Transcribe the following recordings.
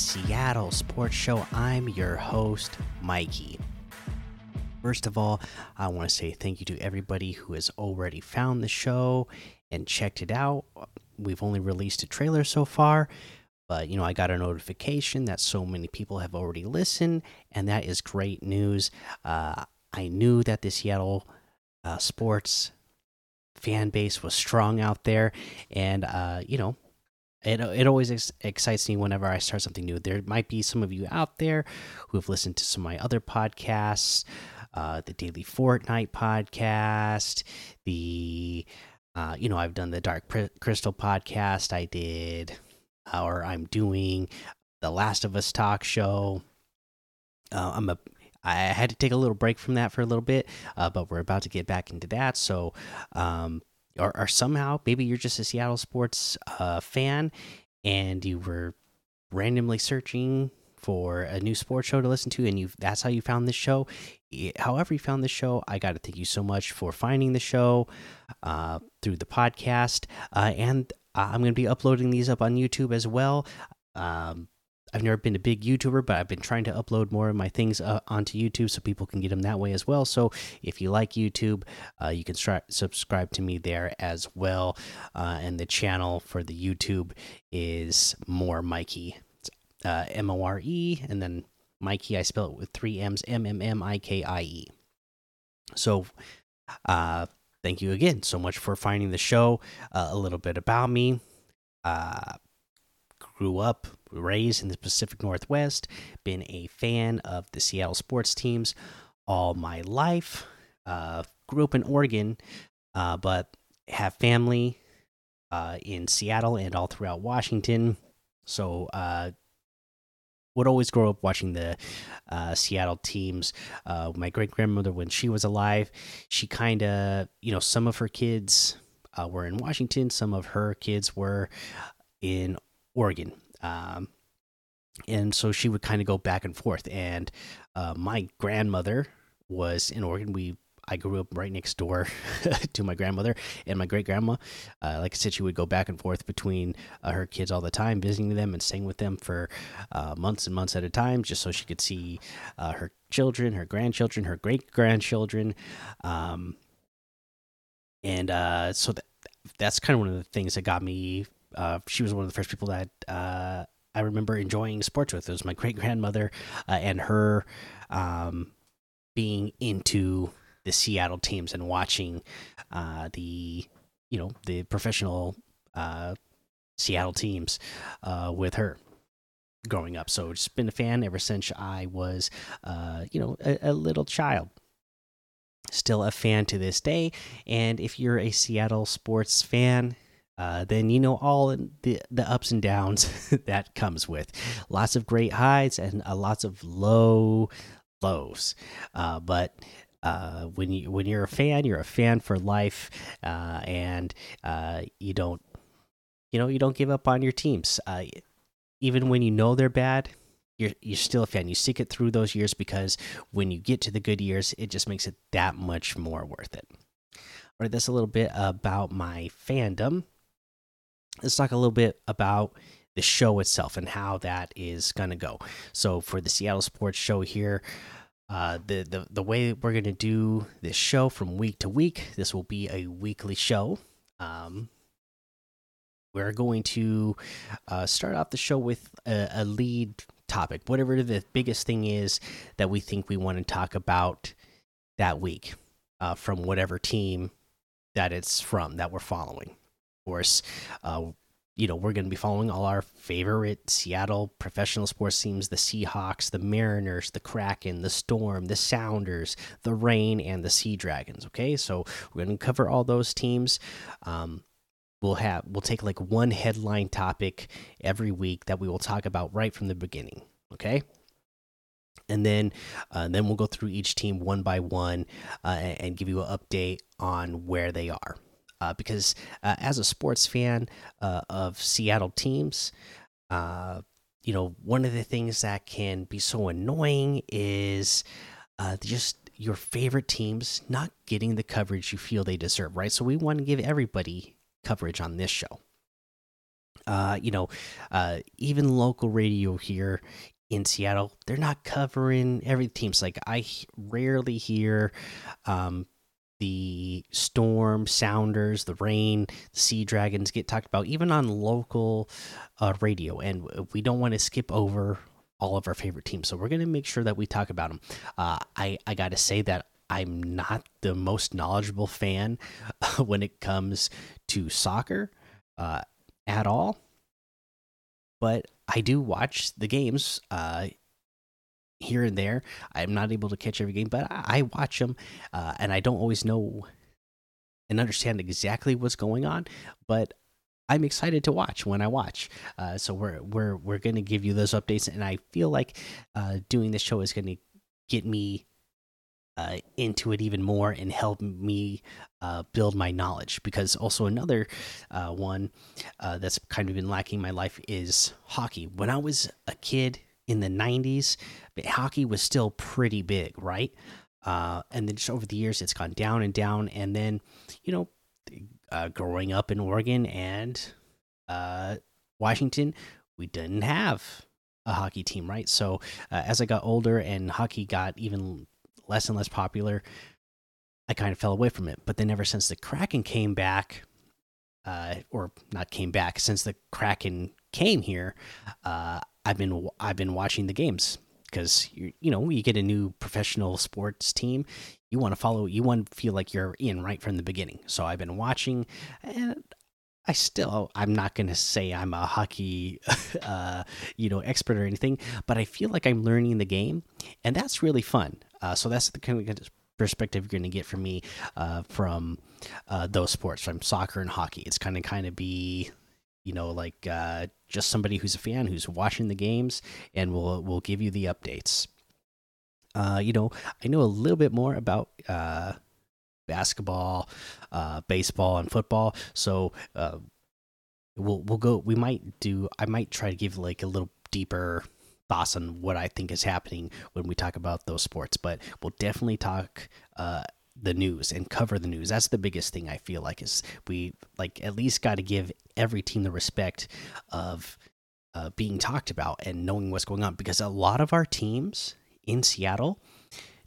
Seattle Sports Show. I'm your host, Mikey. First of all, I want to say thank you to everybody who has already found the show and checked it out. We've only released a trailer so far, but you know, I got a notification that so many people have already listened, and that is great news. Uh, I knew that the Seattle uh, sports fan base was strong out there, and uh, you know, it it always ex excites me whenever I start something new. There might be some of you out there who have listened to some of my other podcasts, uh, the Daily Fortnite podcast, the uh, you know I've done the Dark Crystal podcast. I did, or I'm doing the Last of Us talk show. Uh, I'm a I had to take a little break from that for a little bit, uh, but we're about to get back into that. So um, or, or somehow maybe you're just a Seattle sports uh, fan and you were randomly searching for a new sports show to listen to and you that's how you found this show. However you found this show i got to thank you so much for finding the show uh, through the podcast uh, and i'm going to be uploading these up on youtube as well. Um, I've never been a big YouTuber, but I've been trying to upload more of my things uh, onto YouTube so people can get them that way as well. So if you like YouTube, uh, you can subscribe to me there as well. Uh, and the channel for the YouTube is More Mikey, uh, M O R E, and then Mikey. I spell it with three M's, M M M I K I E. So, uh, thank you again so much for finding the show. Uh, a little bit about me. Grew up raised in the Pacific Northwest, been a fan of the Seattle sports teams all my life. Uh, grew up in Oregon, uh, but have family uh, in Seattle and all throughout Washington. So, uh, would always grow up watching the uh, Seattle teams. Uh, my great grandmother, when she was alive, she kind of, you know, some of her kids were in Washington, some of her kids were in Oregon. Um, and so she would kind of go back and forth. And uh, my grandmother was in Oregon. We I grew up right next door to my grandmother and my great grandma. Uh, like I said, she would go back and forth between uh, her kids all the time, visiting them and staying with them for uh, months and months at a time, just so she could see uh, her children, her grandchildren, her great grandchildren. Um, and uh, so that, that's kind of one of the things that got me uh, she was one of the first people that uh, I remember enjoying sports with. It was my great grandmother uh, and her um, being into the Seattle teams and watching uh, the you know the professional uh, Seattle teams uh, with her growing up. So just been a fan ever since I was you know a, a little child still a fan to this day. And if you're a Seattle sports fan, uh, then you know all the the ups and downs that comes with lots of great highs and uh, lots of low lows. Uh, but uh, when you when you're a fan, you're a fan for life, uh, and you don't you know you don't give up on your teams. even when you know they're bad, you're you're still a fan. You stick it through those years because when you get to the good years, it just makes it that much more worth it. All right, that's a little bit about my fandom let's talk a little bit about the show itself and how that is going to go. So for the Seattle Sports Show here, uh, the the the way we're going to do this show from week to week, this will be a weekly show. Um, we're going to uh, start off the show with a, a lead topic, whatever the biggest thing is that we think we want to talk about that week, uh, from whatever team that it's from that we're following course, uh, you know, we're going to be following all our favorite Seattle professional sports teams the Seahawks, the Mariners, the Kraken, the Storm, the Sounders, the Reign, and the Sea Dragons. Okay, so we're going to cover all those teams. Um, we'll have we'll take like one headline topic every week that we will talk about right from the beginning okay and then uh, then we'll go through each team one by one uh, and, and give you an update on where they are uh, because uh, as a sports fan uh, of Seattle teams, uh, you know, one of the things that can be so annoying is uh, just your favorite teams not getting the coverage you feel they deserve, right? So we want to give everybody coverage on this show. uh, you know, even local radio here in Seattle, they're not covering every teams. Like I rarely hear um, the storm, sounders, the reign, the sea dragons get talked about, even on local uh, radio. And we don't want to skip over all of our favorite teams, so we're going to make sure that we talk about them. Uh, I I got to say that I'm not the most knowledgeable fan when it comes to soccer uh, at all, but I do watch the games uh, here and there. I'm not able to catch every game, but I, watch them, uh, and I don't always know and understand exactly what's going on. But I'm excited to watch when I watch. Uh, so we're we're we're going to give you those updates, and I feel like uh, doing this show is going to get me uh, into it even more and help me uh, build my knowledge. Because also another uh, one uh, that's kind of been lacking in my life is hockey. When I was a kid in the '90s, but hockey was still pretty big, right? Uh, and then just over the years, it's gone down and down. And then, you know, uh, growing up in Oregon and uh, Washington, we didn't have a hockey team, right? So uh, as I got older and hockey got even less and less popular, I kind of fell away from it. But then ever since the Kraken came back, uh, or not came back, since the Kraken came here, uh, I've been I've been watching the games because you you know you get a new professional sports team, you want to follow, you want to feel like you're in right from the beginning. So I've been watching, and I still I'm not going to say I'm a hockey uh, you know expert or anything, but I feel like I'm learning the game, and that's really fun. Uh, so that's the kind of perspective you're going to get from me uh, from uh, those sports, from soccer and hockey. It's kind of kind of be you know like uh, just somebody who's a fan who's watching the games, and we'll we'll give you the updates. Uh, you know, I know a little bit more about basketball, uh, baseball, and football. So uh, we'll we'll go. We might do. I might try to give like a little deeper thoughts on what I think is happening when we talk about those sports. But we'll definitely talk. Uh, the news and cover the news. That's the biggest thing I feel like is we like at least got to give every team the respect of uh, being talked about and knowing what's going on because a lot of our teams in Seattle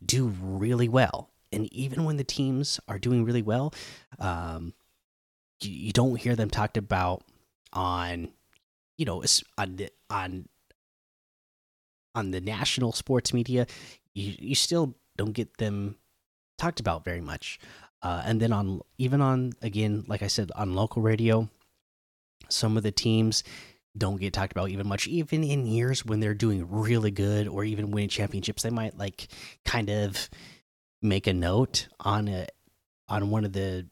do really well and even when the teams are doing really well, um, you, you don't hear them talked about on, you know, on the, on on the national sports media. You you still don't get them talked about very much. Uh, and then on even on again, like I said, on local radio, some of the teams don't get talked about even much. Even in years when they're doing really good or even winning championships, they might like kind of make a note on a on one of the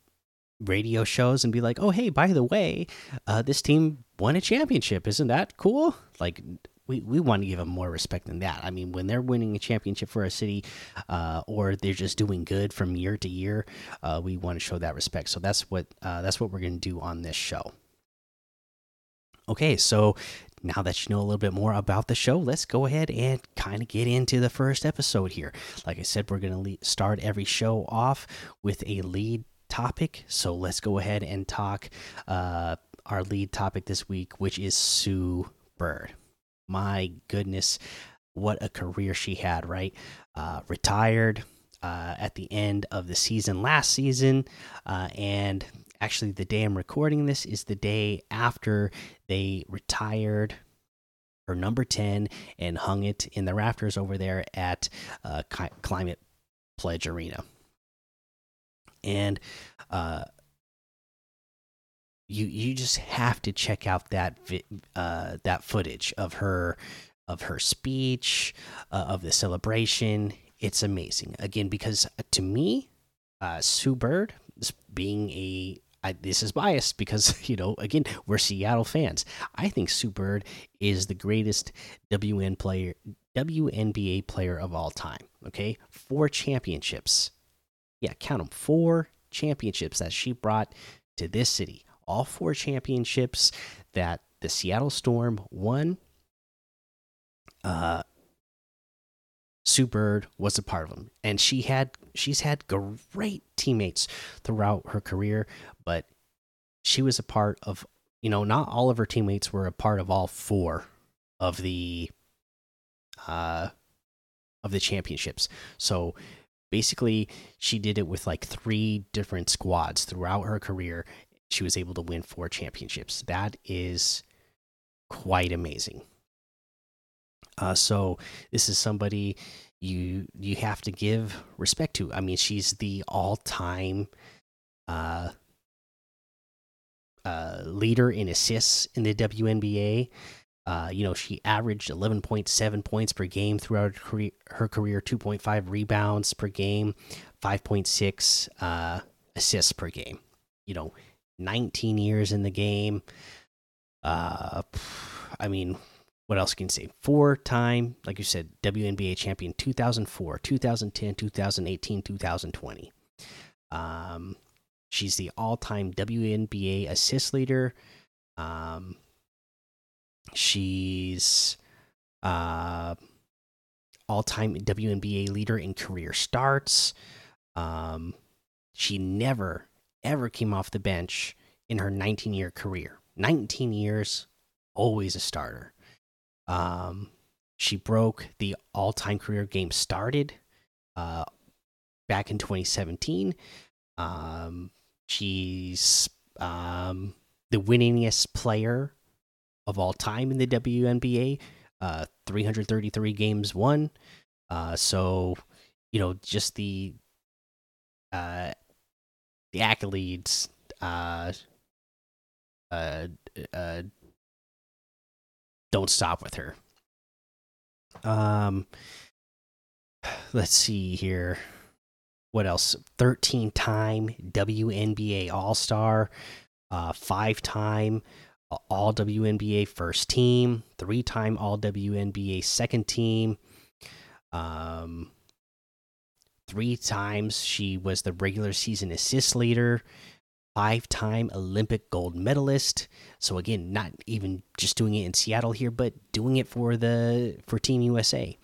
radio shows and be like, "Oh, hey, by the way, uh, this team won a championship. Isn't that cool?" Like we we want to give them more respect than that. I mean, when they're winning a championship for a city, uh, or they're just doing good from year to year, uh, we want to show that respect. So that's what uh, that's what we're going to do on this show. Okay, so now that you know a little bit more about the show, let's go ahead and kind of get into the first episode here. Like I said, we're going to start every show off with a lead topic. So let's go ahead and talk uh, our lead topic this week, which is Sue Bird. My goodness, what a career she had, right? Uh, retired uh, at the end of the season last season, uh, and actually the day I'm recording this is the day after they retired her number 10 and hung it in the rafters over there at uh, Climate Pledge Arena. And uh, you you just have to check out that uh, that footage of her of her speech uh, of the celebration. It's amazing again because uh, to me, uh, Sue Bird being a I, this is biased because you know again we're Seattle fans. I think Sue Bird is the greatest WN player, WNBA player of all time. Okay, four championships. Yeah, count them. Four championships that she brought to this city. All four championships that the Seattle Storm won. Uh, Sue Bird was a part of them, and she had she's had great teammates throughout her career, but she was a part of you know, not all of her teammates were a part of all four of the uh of the championships. So basically she did it with like three different squads throughout her career. She was able to win four championships. That is quite amazing. Uh, so this is somebody you you have to give respect to. I mean, she's the all-time uh, uh, leader in assists in the WNBA. Uh, you know, she averaged 11.7 points per game throughout her career, her career 2.5 rebounds per game, 5.6 uh, assists per game. You know, 19 years in the game. Uh, I mean, what else can you say? Four time, like you said, WNBA champion 2004, 2010, 2018, 2020. Um, she's the all time WNBA assist leader. Um, she's uh, all time WNBA leader in career starts. Um, she never, ever came off the bench in her 19 year career. 19 years, always a starter. Um, she broke the all time career game started uh, back in 2017. Um, she's um, the winningest player of all time in the WNBA. Uh, 333 games won. Uh, so, you know, just the uh, the accolades uh, uh, uh, don't stop with her. Um, let's see here. What else? 13 time WNBA All Star, uh, five time All WNBA first team, three time All WNBA second team. Um, three times she was the regular season assist leader five time Olympic gold medalist. So again, not even just doing it in Seattle here, but doing it for the for Team USA.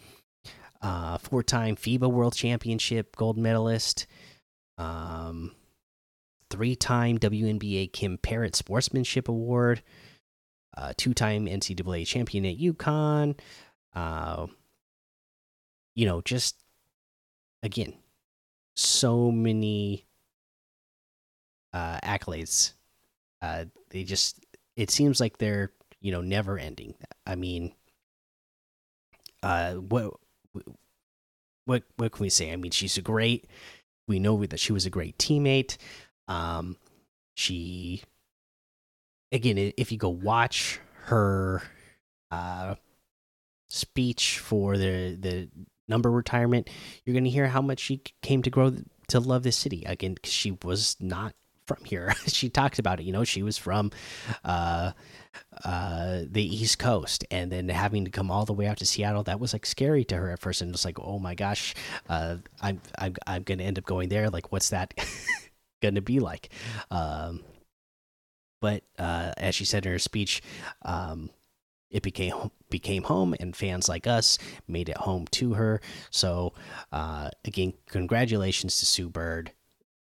Uh, four time FIBA World Championship gold medalist. Um, three time WNBA Kim Perrot Sportsmanship Award. Uh, two time NCAA champion at UConn. Uh, you know, just again, so many uh, accolades. Uh, they just it seems like they're you know never ending. I mean, uh, what what what can we say? I mean, she's a great. We know that she was a great teammate. Um, she again, if you go watch her uh, speech for the the number retirement, you're going to hear how much she came to grow to love this city again. Cause she was not from here. she talked about it. You know, she was from uh, uh, the East Coast, and then having to come all the way out to Seattle, that was like scary to her at first, and just like, oh my gosh, uh, I'm I'm I'm gonna end up going there. Like, what's that gonna be like? Um, but uh, as she said in her speech, um, it became became home, and fans like us made it home to her. So, uh, again, congratulations to Sue Bird.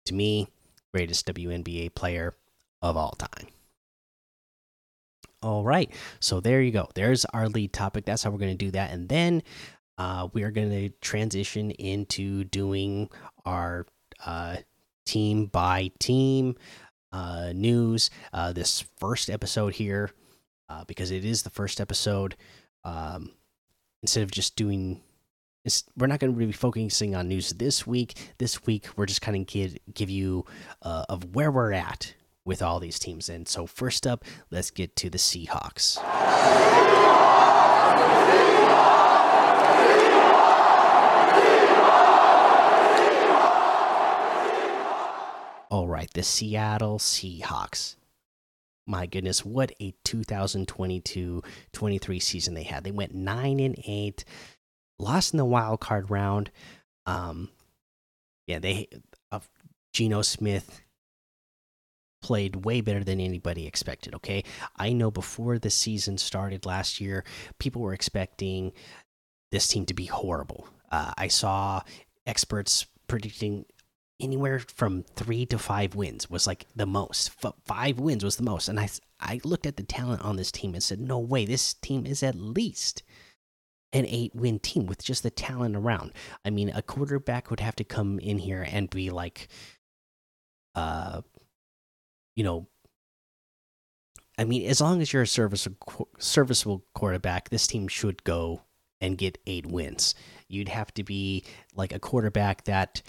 To me, greatest WNBA player of all time. All right, so there you go. There's our lead topic. That's how we're going to do that, and then uh, we are going to transition into doing our uh, team by team uh, news. Uh, this first episode here, uh, because it is the first episode. Um, instead of just doing we're not going to be focusing on news this week. This week, we're just kind of give give you uh, of where we're at with all these teams. And so, first up, let's get to the Seahawks. All right, the Seattle Seahawks. My goodness, what a 2022-23 season they had. They went 9 and 8 lost in the wild card round. Um, yeah, they uh, Geno Smith played way better than anybody expected. Okay, I know before the season started last year, people were expecting this team to be horrible. Uh, I saw experts predicting anywhere from three to five wins was like the most. F five wins was the most, and I I looked at the talent on this team and said, no way, this team is at least an eight win team with just the talent around. I mean, a quarterback would have to come in here and be like, uh, you know, I mean, as long as you're a serviceable, serviceable quarterback, this team should go and get eight wins. You'd have to be like a quarterback that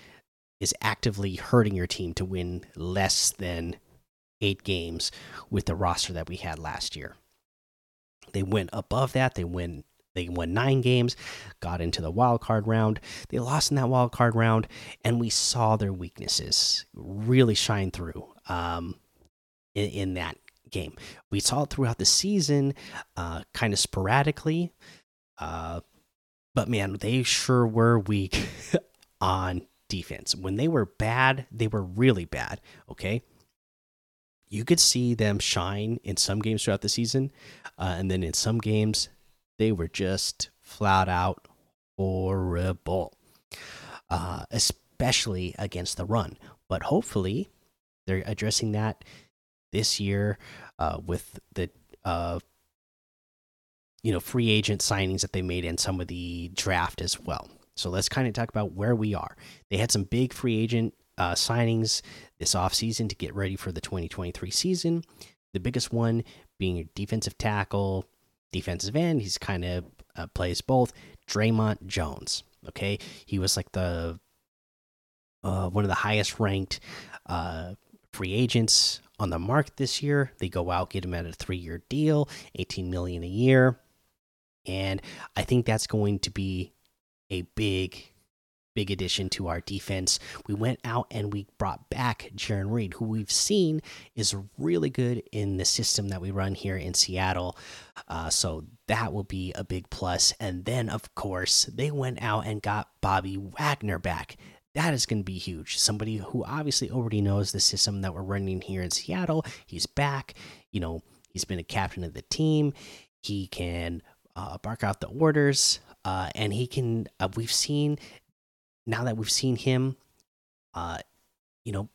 is actively hurting your team to win less than eight games with the roster that we had last year. They went above that. They went they won nine games, got into the wild card round. They lost in that wild card round, and we saw their weaknesses really shine through um, in, in that game. We saw it throughout the season, uh, kind of sporadically. Uh, but man, they sure were weak on defense. When they were bad, they were really bad. Okay. You could see them shine in some games throughout the season. Uh, and then in some games, they were just flat out horrible, uh, especially against the run. But hopefully, they're addressing that this year uh, with the uh, you know free agent signings that they made and some of the draft as well. So let's kind of talk about where we are. They had some big free agent uh, signings this offseason to get ready for the 2023 season. The biggest one being a defensive tackle, defensive end. He's kind of uh, plays both. Dre'Mont Jones. Okay, he was like the uh, one of the highest ranked uh, free agents on the market this year. They go out, get him at a three year deal, 18 million a year. And I think that's going to be a big big addition to our defense. We went out and we brought back Jarran Reed, who we've seen is really good in the system that we run here in Seattle. Uh, so that will be a big plus. And then, of course, they went out and got Bobby Wagner back. That is going to be huge. Somebody who obviously already knows the system that we're running here in Seattle. He's back. You know, he's been a captain of the team. He can uh, bark out the orders. Uh, and he can. Uh, we've seen now that we've seen him, uh, you know,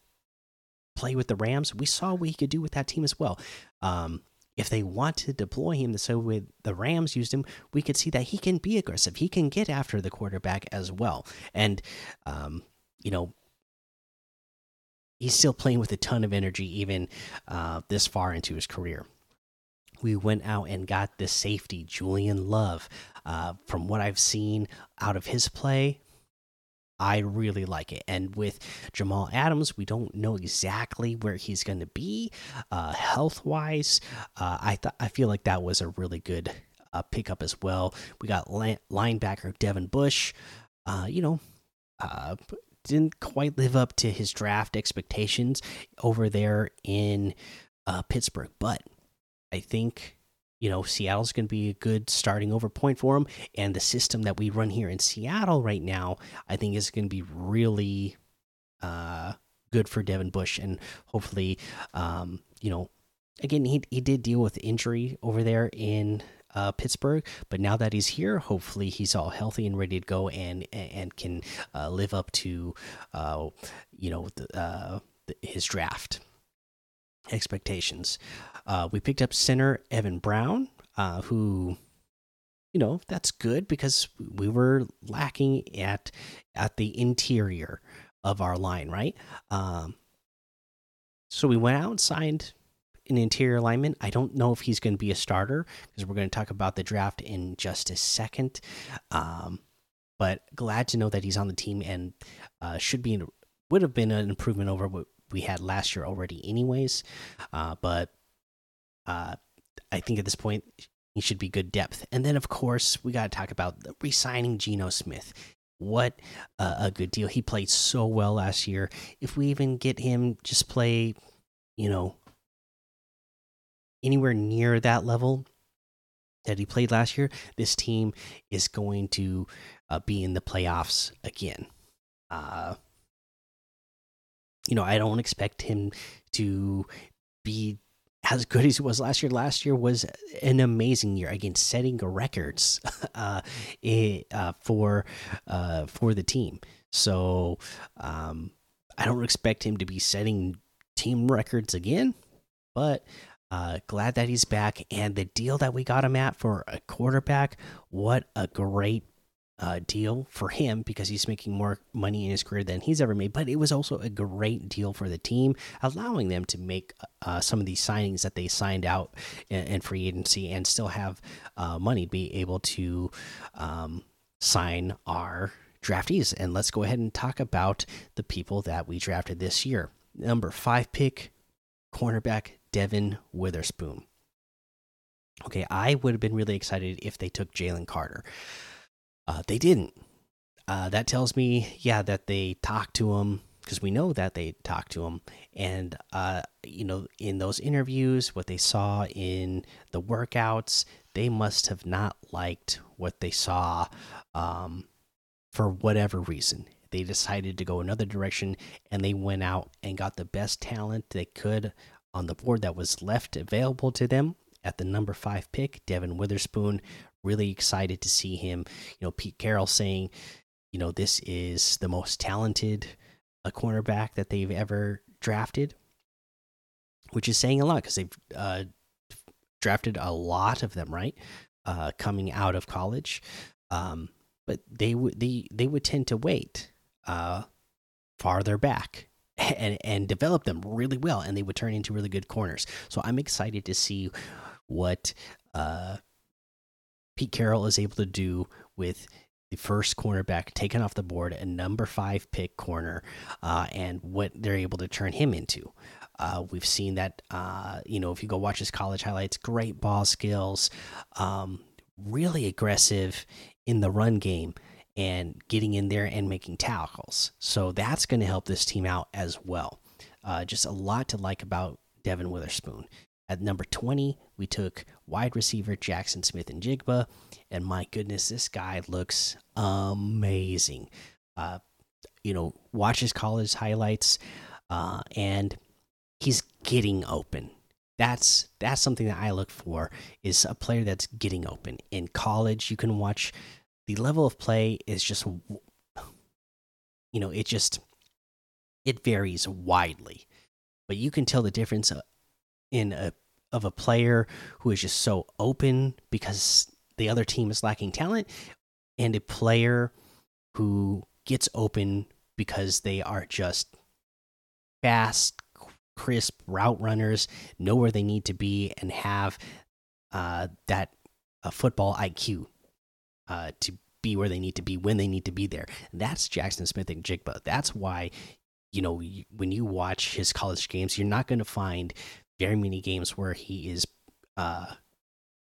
play with the Rams, we saw what he could do with that team as well. Um, if they want to deploy him same way the Rams used him, we could see that he can be aggressive. He can get after the quarterback as well. And, um, you know, he's still playing with a ton of energy, even uh, this far into his career. We went out and got the safety, Julian Love. Uh, from what I've seen out of his play, I really like it. And with Jamal Adams, we don't know exactly where he's going to be uh, health wise. Uh, I thought I feel like that was a really good uh, pickup as well. We got linebacker Devin Bush. Uh, you know, uh, didn't quite live up to his draft expectations over there in uh, Pittsburgh, but I think you know, Seattle's going to be a good starting over point for him. And the system that we run here in Seattle right now, I think, is going to be really uh, good for Devin Bush. And hopefully, um, you know, again, he, he did deal with injury over there in uh, Pittsburgh, but now that he's here, hopefully he's all healthy and ready to go and and can uh, live up to, uh, you know, the, uh, his draft expectations. Uh, we picked up center Evan Brown, uh, who, you know, that's good because we were lacking at at the interior of our line, right? Um, so we went out and signed an interior alignment. I don't know if he's going to be a starter because we're going to talk about the draft in just a second. Um, but glad to know that he's on the team and uh, should be would have been an improvement over what we had last year already, anyways. Uh, but uh, I think at this point he should be good depth. And then of course we got to talk about re-signing Geno Smith. What uh, a good deal! He played so well last year. If we even get him just play, you know, anywhere near that level that he played last year, this team is going to uh, be in the playoffs again. Uh, you know, I don't expect him to be as good as it was last year. Last year was an amazing year again, setting records uh, it, uh, for uh, for the team. So um, I don't expect him to be setting team records again, but Uh, glad that he's back, and the deal that we got him at for a quarterback, what a great uh, deal for him because he's making more money in his career than he's ever made. But it was also a great deal for the team, allowing them to make uh, some of these signings that they signed out in, in free agency and still have uh, money to be able to um, sign our draftees. And let's go ahead and talk about the people that we drafted this year. Number five pick, cornerback Devon Witherspoon. Okay, I would have been really excited if they took Jalen Carter. Uh, they didn't. Uh, that tells me, yeah, that they talked to him because we know that they talked to him. And, uh, you know, in those interviews, what they saw in the workouts, they must have not liked what they saw um, for whatever reason. They decided to go another direction and they went out and got the best talent they could on the board that was left available to them at the number five pick, Devon Witherspoon. Really excited to see him. You know, Pete Carroll saying, you know, this is the most talented a uh, cornerback that they've ever drafted, which is saying a lot because they've uh, drafted a lot of them, right? Uh, coming out of college, um, but they would they they would tend to wait uh, farther back and and develop them really well, and they would turn into really good corners. So I'm excited to see what uh, Pete Carroll is able to do with the first cornerback taken off the board, a number five pick corner, uh, and what they're able to turn him into. Uh, we've seen that, uh, you know, if you go watch his college highlights, great ball skills, um, really aggressive in the run game and getting in there and making tackles. So that's going to help this team out as well. Uh, just a lot to like about Devon Witherspoon. At number 20, we took wide receiver Jaxon Smith-Njigba, And my goodness, this guy looks amazing. Uh, you know, watch his college highlights, uh, and he's getting open. That's that's something that I look for is a player that's getting open. In college, you can watch the level of play is just you know, it just it varies widely. But you can tell the difference uh, in a of a player who is just so open because the other team is lacking talent and a player who gets open because they are just fast crisp route runners know where they need to be and have uh, that uh, football IQ uh, to be where they need to be when they need to be there. That's Jaxon Smith-Njigba. That's why you know when you watch his college games, you're not going to find very many games where he is uh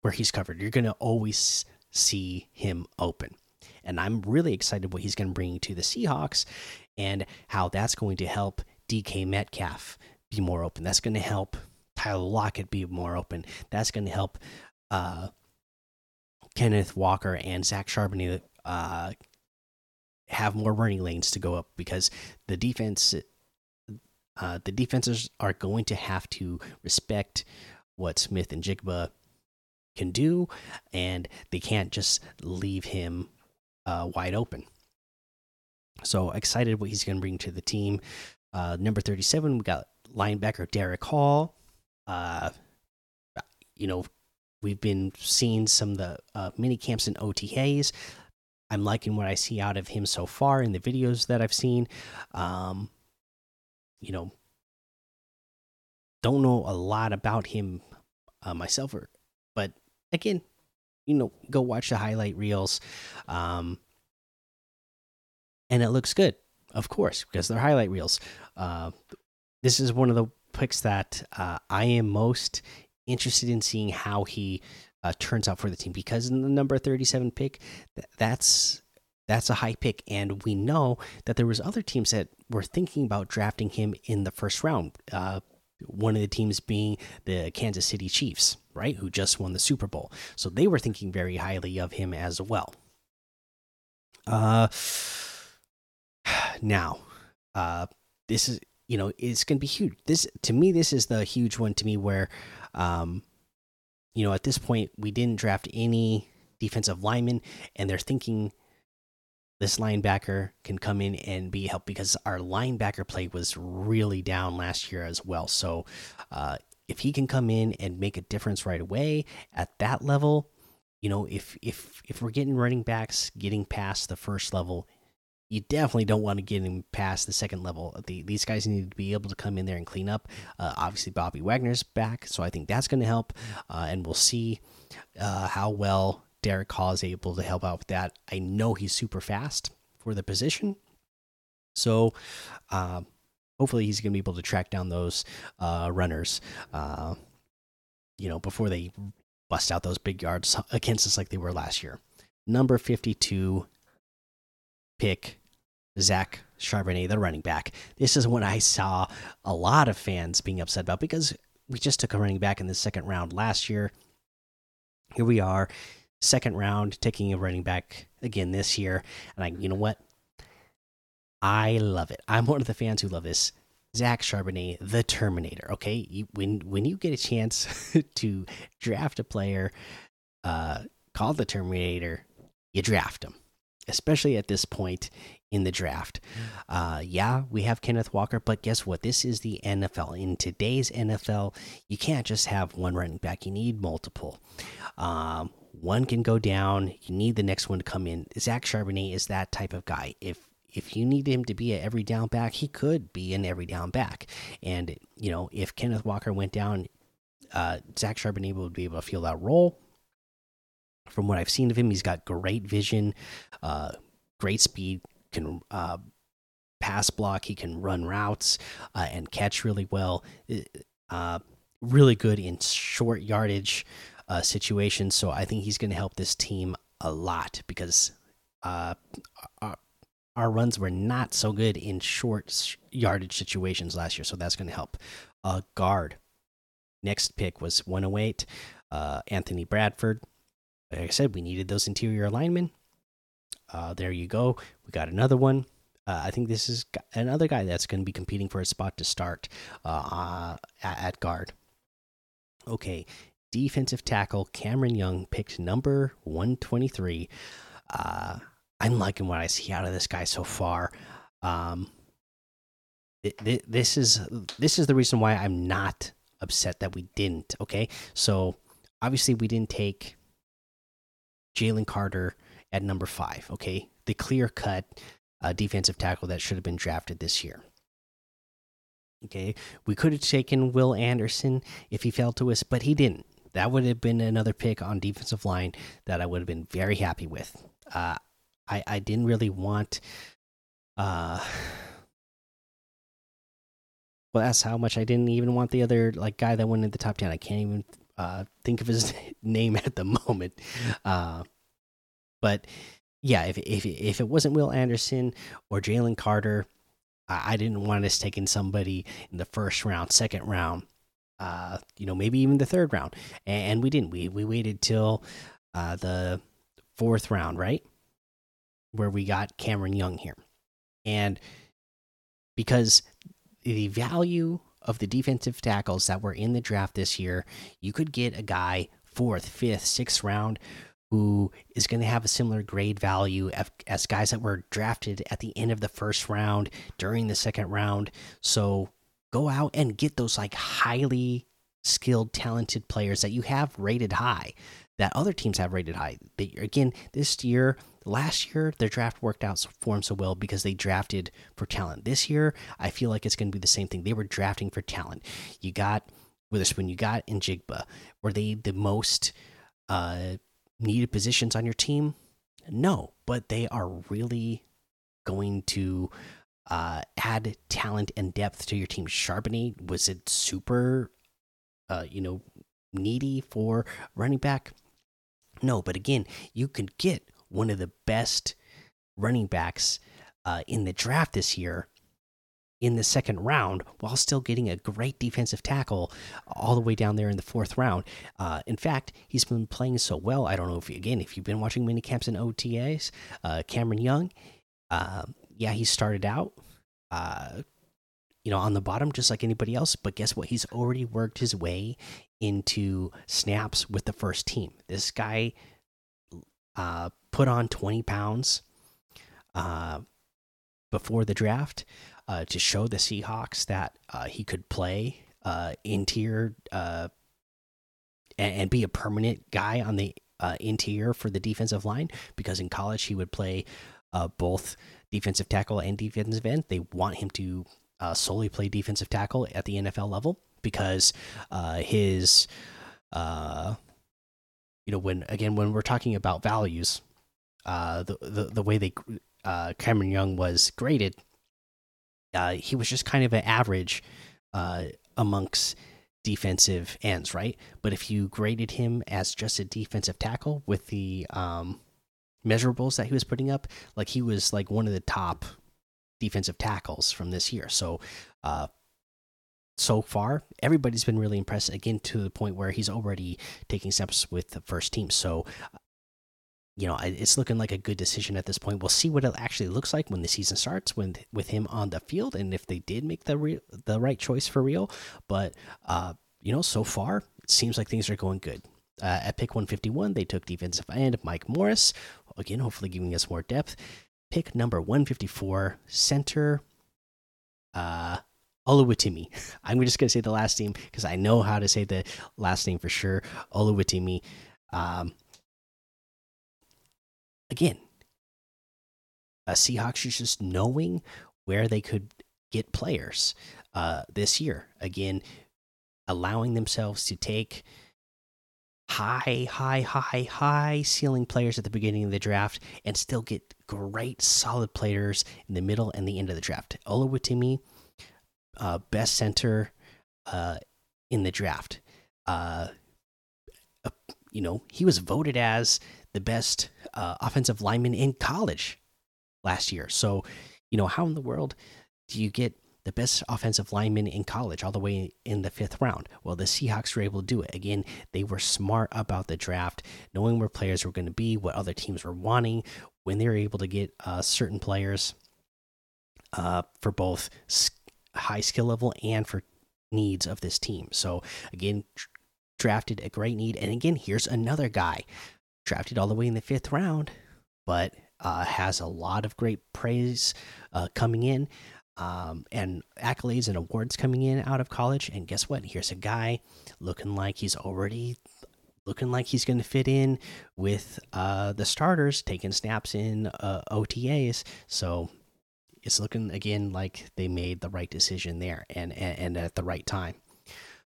where he's covered. You're going to always see him open. And I'm really excited what he's going to bring to the Seahawks and how that's going to help DK Metcalf be more open. That's going to help Tyler Lockett be more open. That's going to help uh, Kenneth Walker and Zach Charbonnet uh, have more running lanes to go up because the defense uh, the defenses are going to have to respect what Smith-Njigba can do, and they can't just leave him uh, wide open. So excited what he's going to bring to the team. Uh, number 37, we got linebacker Derick Hall. Uh, you know, we've been seeing some of the uh, mini camps and OTAs. I'm liking what I see out of him so far in the videos that I've seen. Um, you know, don't know a lot about him uh, myself, or, but again, you know, go watch the highlight reels. Um, and it looks good, of course, because they're highlight reels. Uh, this is one of the picks that uh, I am most interested in seeing how he uh, turns out for the team because in the number 37 pick, th that's that's a high pick and we know that there was other teams that were thinking about drafting him in the first round uh, one of the teams being the Kansas City Chiefs right who just won the Super Bowl. So they were thinking very highly of him as well. Uh now uh this is you know it's going to be huge. This to me this is the huge one to me where um you know at this point we didn't draft any defensive linemen and they're thinking this linebacker can come in and be helped because our linebacker play was really down last year as well. So uh, if he can come in and make a difference right away at that level, you know, if if if we're getting running backs getting past the first level, you definitely don't want to get him past the second level. The, these guys need to be able to come in there and clean up. Uh, obviously, Bobby Wagner's back, so I think that's going to help, uh, and we'll see uh, how well Derick Hall is able to help out with that. I know he's super fast for the position, so uh, hopefully he's going to be able to track down those uh, runners. Uh, you know, before they bust out those big yards against us like they were last year. Number 52 pick, Zach Charbonnet, the running back. This is what I saw a lot of fans being upset about because we just took a running back in the second round last year. Here we are, second round, taking a running back again this year. And I, you know what? I love it. I'm one of the fans who love this. Zach Charbonnet, the Terminator. Okay, you, when when you get a chance to draft a player uh, called the Terminator, you draft him, especially at this point in the draft. Uh, yeah, we have Kenneth Walker, but guess what? This is the NFL. In today's NFL, you can't just have one running back. You need multiple. Um, one can go down. You need the next one to come in. Zach Charbonnet is that type of guy. If if you need him to be an every down back, he could be an every down back. And you know, if Kenneth Walker went down, uh, Zach Charbonnet would be able to feel that role. From what I've seen of him, he's got great vision, uh, great speed, can uh, pass block, he can run routes uh, and catch really well. Uh, really good in short yardage uh, situations. So I think he's going to help this team a lot because uh, our runs were not so good in short yardage situations last year, so that's going to help. Uh, guard. Next pick was 108, uh, Anthony Bradford. Like I said, we needed those interior linemen. Uh, there you go. We got another one. Uh, I think this is another guy that's going to be competing for a spot to start uh, at, at guard. Okay, defensive tackle Cameron Young picked number 123. Uh, I'm liking what I see out of this guy so far. Um, it, it, this is this is the reason why I'm not upset that we didn't. Okay, so obviously we didn't take Jalen Carter at number five. Okay, the clear cut uh, defensive tackle that should have been drafted this year. Okay, we could have taken Will Anderson if he fell to us, but he didn't. That would have been another pick on defensive line that I would have been very happy with. Uh, I I didn't really want uh well that's how much I didn't even want the other like guy that went in the top 10. I can't even uh think of his name at the moment. Uh but yeah, if if if it wasn't Will Anderson or Jalen Carter, I, I didn't want us taking somebody in the first round, second round, uh, you know, maybe even the third round, and, we didn't. We we waited till uh, the fourth round, right? where we got Cameron Young here. And because the value of the defensive tackles that were in the draft this year, you could get a guy fourth, fifth, sixth round who is going to have a similar grade value as guys that were drafted at the end of the first round during the second round. So go out and get those like highly skilled, talented players that you have rated high, that other teams have rated high. They, again, this year last year their draft worked out for them so well because they drafted for talent. This year, I feel like it's going to be the same thing. They were drafting for talent. You got Witherspoon, you got Njigba. Were they the most uh, needed positions on your team? No, but they are really going to uh, add talent and depth to your team. Charbonnet was it super, uh, you know, needy for running back? No, but again, you can get one of the best running backs uh, in the draft this year in the second round while still getting a great defensive tackle all the way down there in the fourth round. Uh, in fact, he's been playing so well. I don't know if, again, if you've been watching mini camps and OTAs, uh, Cameron Young, uh, yeah, he started out, uh, you know, on the bottom just like anybody else. But guess what? He's already worked his way into snaps with the first team. This guy uh, put on 20 pounds uh, before the draft uh, to show the Seahawks that uh, he could play uh, interior uh, and, and, be a permanent guy on the interior for the defensive line because in college he would play both defensive tackle and defensive end. They want him to uh, solely play defensive tackle at the NFL level because uh, his, uh, you know, when again when we're talking about values, uh, the the the way they uh, Cameron Young was graded, uh, he was just kind of an average uh, amongst defensive ends, right? But if you graded him as just a defensive tackle with the um, measurables that he was putting up, like he was like one of the top defensive tackles from this year. So, uh, so far, everybody's been really impressed. Again, to the point where he's already taking steps with the first team. So, you know, it's looking like a good decision at this point. We'll see what it actually looks like when the season starts, when with him on the field, and if they did make the real, the right choice for real. But uh, you know, so far it seems like things are going good. Uh, at pick 151, they took defensive end Mike Morris, again, hopefully giving us more depth. Pick number 154, center uh, Oluwatimi. I'm just going to say the last name because I know how to say the last name for sure. Oluwatimi. Um, again, a Seahawks is just knowing where they could get players uh, this year. Again, allowing themselves to take high, high, high, high ceiling players at the beginning of the draft and still get great, solid players in the middle and the end of the draft. Oluwatimi, uh, best center uh, in the draft. Uh, you know, he was voted as the best uh, offensive lineman in college last year. So, you know, how in the world do you get the best offensive lineman in college all the way in the fifth round. Well, the Seahawks were able to do it. Again, they were smart about the draft, knowing where players were going to be, what other teams were wanting, when they were able to get uh, certain players uh, for both high skill level and for needs of this team. So, again, drafted a great need. And again, here's another guy drafted all the way in the fifth round, but uh, has a lot of great praise uh, coming in um, and accolades and awards coming in out of college. And guess what? Here's a guy looking like he's already looking like he's going to fit in with uh, the starters, taking snaps in uh, OTAs. So it's looking again like they made the right decision there and and, and at the right time.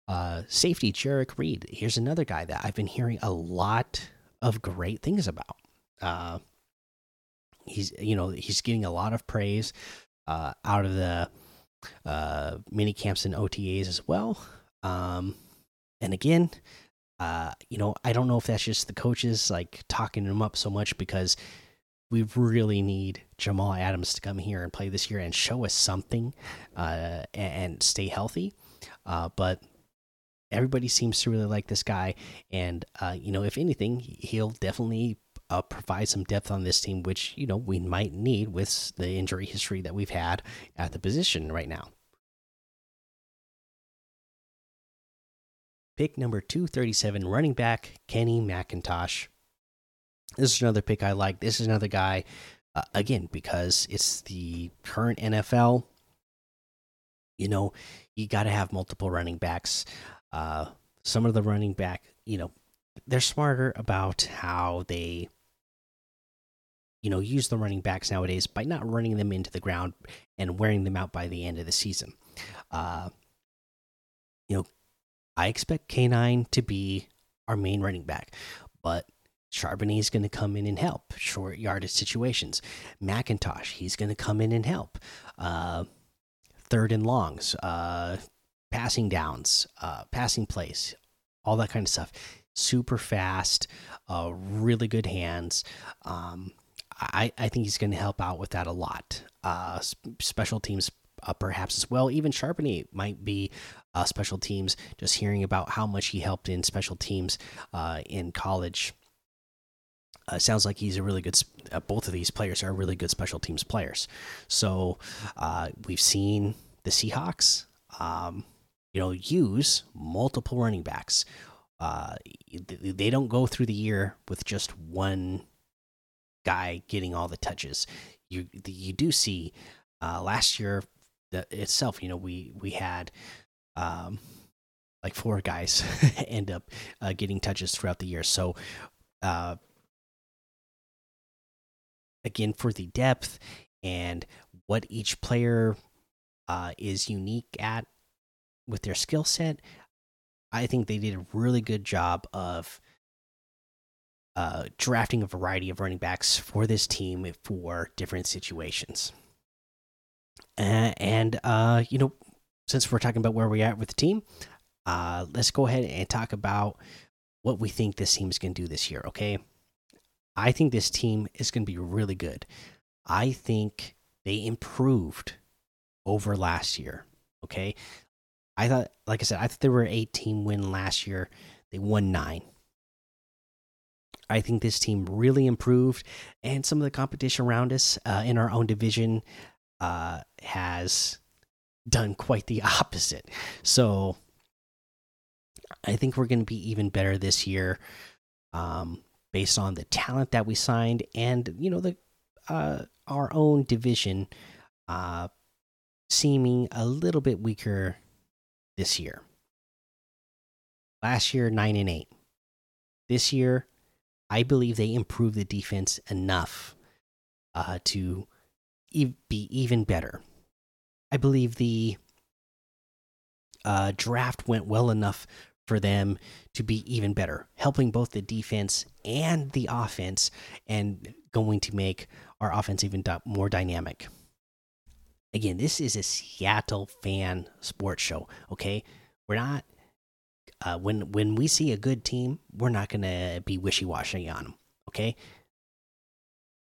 Uh, safety Jerrick Reed. Here's another guy that I've been hearing a lot of great things about. Uh, he's you know he's getting a lot of praise uh, out of the uh, mini camps and OTAs as well. Um, and again, uh, you know, I don't know if that's just the coaches like talking him up so much because we really need Jamal Adams to come here and play this year and show us something uh, and, stay healthy. Uh, but everybody seems to really like this guy, and uh, you know, if anything, he'll definitely uh, provide some depth on this team, which you know we might need with the injury history that we've had at the position right now. Pick number 237, running back Kenny McIntosh. This is another pick I like. This is another guy, uh, again, because it's the current NFL. You know, you got to have multiple running backs. Uh, some of the running back, you know, they're smarter about how they you know, use the running backs nowadays by not running them into the ground and wearing them out by the end of the season. Uh, you know, I expect K9 to be our main running back, but Charbonnet is going to come in and help short yardage situations. McIntosh, he's going to come in and help. Uh, third and longs, uh, passing downs, uh, passing plays, all that kind of stuff. Super fast, uh, really good hands. Um, I, I think he's going to help out with that a lot. Uh, special teams, uh, perhaps as well. Even Charbonnet might be uh, special teams. Just hearing about how much he helped in special teams uh, in college. Uh, sounds like he's a really good. Uh, both of these players are really good special teams players. So uh, we've seen the Seahawks, um, you know, use multiple running backs. Uh, they don't go through the year with just one guy getting all the touches. You you do see uh, last year the, itself. You know, we we had um, like four guys end up uh, getting touches throughout the year. So, uh, again, for the depth and what each player uh, is unique at with their skill set, I think they did a really good job of uh, drafting a variety of running backs for this team for different situations. Uh, and, uh, you know, since we're talking about where we're at with the team, uh, let's go ahead and talk about what we think this team is going to do this year, okay? I think this team is going to be really good. I think they improved over last year, okay? I thought, like I said, I thought they were 18 win last year. They won nine. I think this team really improved, and some of the competition around us uh, in our own division uh, has done quite the opposite. So I think we're going to be even better this year, um, based on the talent that we signed, and you know the uh, our own division uh, seeming a little bit weaker this year. Last year, nine and eight. This year, I believe they improved the defense enough uh, to e be even better. I believe the uh, draft went well enough for them to be even better, helping both the defense and the offense, and going to make our offense even more dynamic. Again, this is a Seattle fan sports show. Okay, we're not. Uh, when when we see a good team, we're not gonna be wishy washy on them. Okay,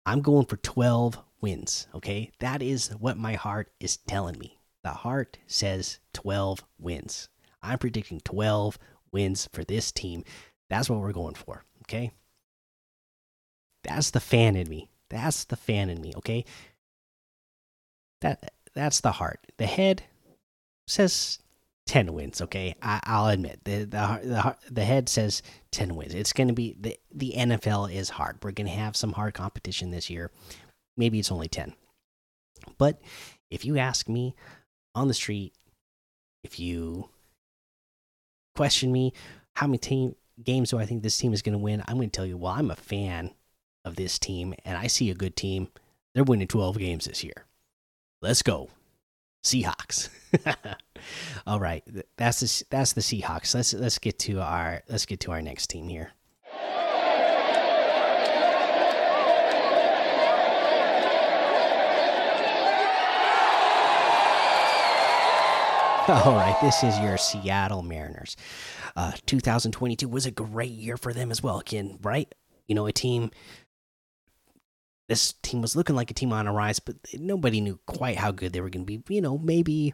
I'm going for 12 wins. Okay, that is what my heart is telling me. The heart says 12 wins. I'm predicting 12 wins for this team. That's what we're going for. Okay. That's the fan in me. That's the fan in me. Okay. That that's the heart. The head says 10 wins. Okay. I, will admit the, the, the, the head says 10 wins. It's going to be the, the NFL is hard. We're going to have some hard competition this year. Maybe it's only 10. But if you ask me on the street, if you question me, how many team games do I think this team is going to win? I'm going to tell you, well, I'm a fan of this team and I see a good team. They're winning 12 games this year. Let's go. Seahawks. All right, that's the that's the Seahawks. Let's let's get to our let's get to our next team here. All right, this is your Seattle Mariners. Uh, 2022 was a great year for them as well. Again, right? You know, a team. This team was looking like a team on a rise, but nobody knew quite how good they were going to be. You know, maybe,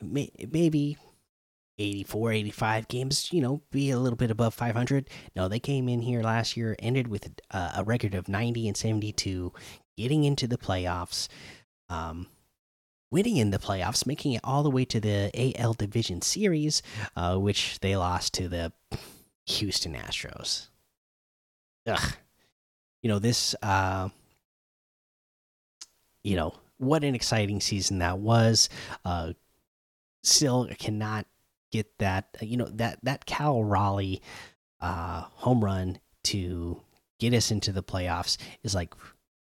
maybe 84, 85 games, you know, be a little bit above 500. No, they came in here last year, ended with a, a record of 90 and 72, getting into the playoffs. Um, winning in the playoffs, making it all the way to the AL Division Series, uh, which they lost to the Houston Astros. Ugh. You know, this, uh, you know, what an exciting season that was. Uh, still cannot get that, you know, that, that Cal Raleigh uh, home run to get us into the playoffs is like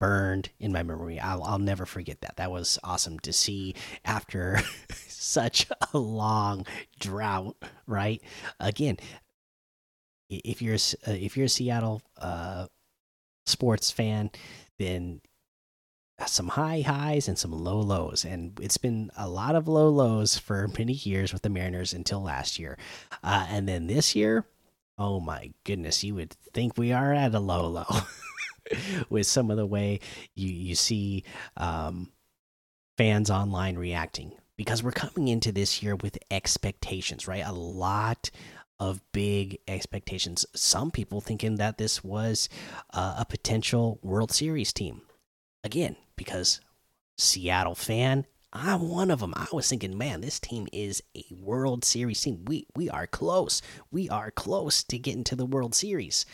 burned in my memory. I'll, I'll never forget that. That was awesome to see after such a long drought. Right? Again, if you're uh, if you're a Seattle uh, sports fan, then some high highs and some low lows and it's been a lot of low lows for many years with the mariners until last year uh, and then this year oh my goodness you would think we are at a low low with some of the way you you see um, fans online reacting because we're coming into this year with expectations, right? A lot of big expectations. Some people thinking that this was uh, a potential World Series team. Again, because Seattle fan, I'm one of them. I was thinking, man, this team is a World Series team. We we are close. We are close to getting to the World Series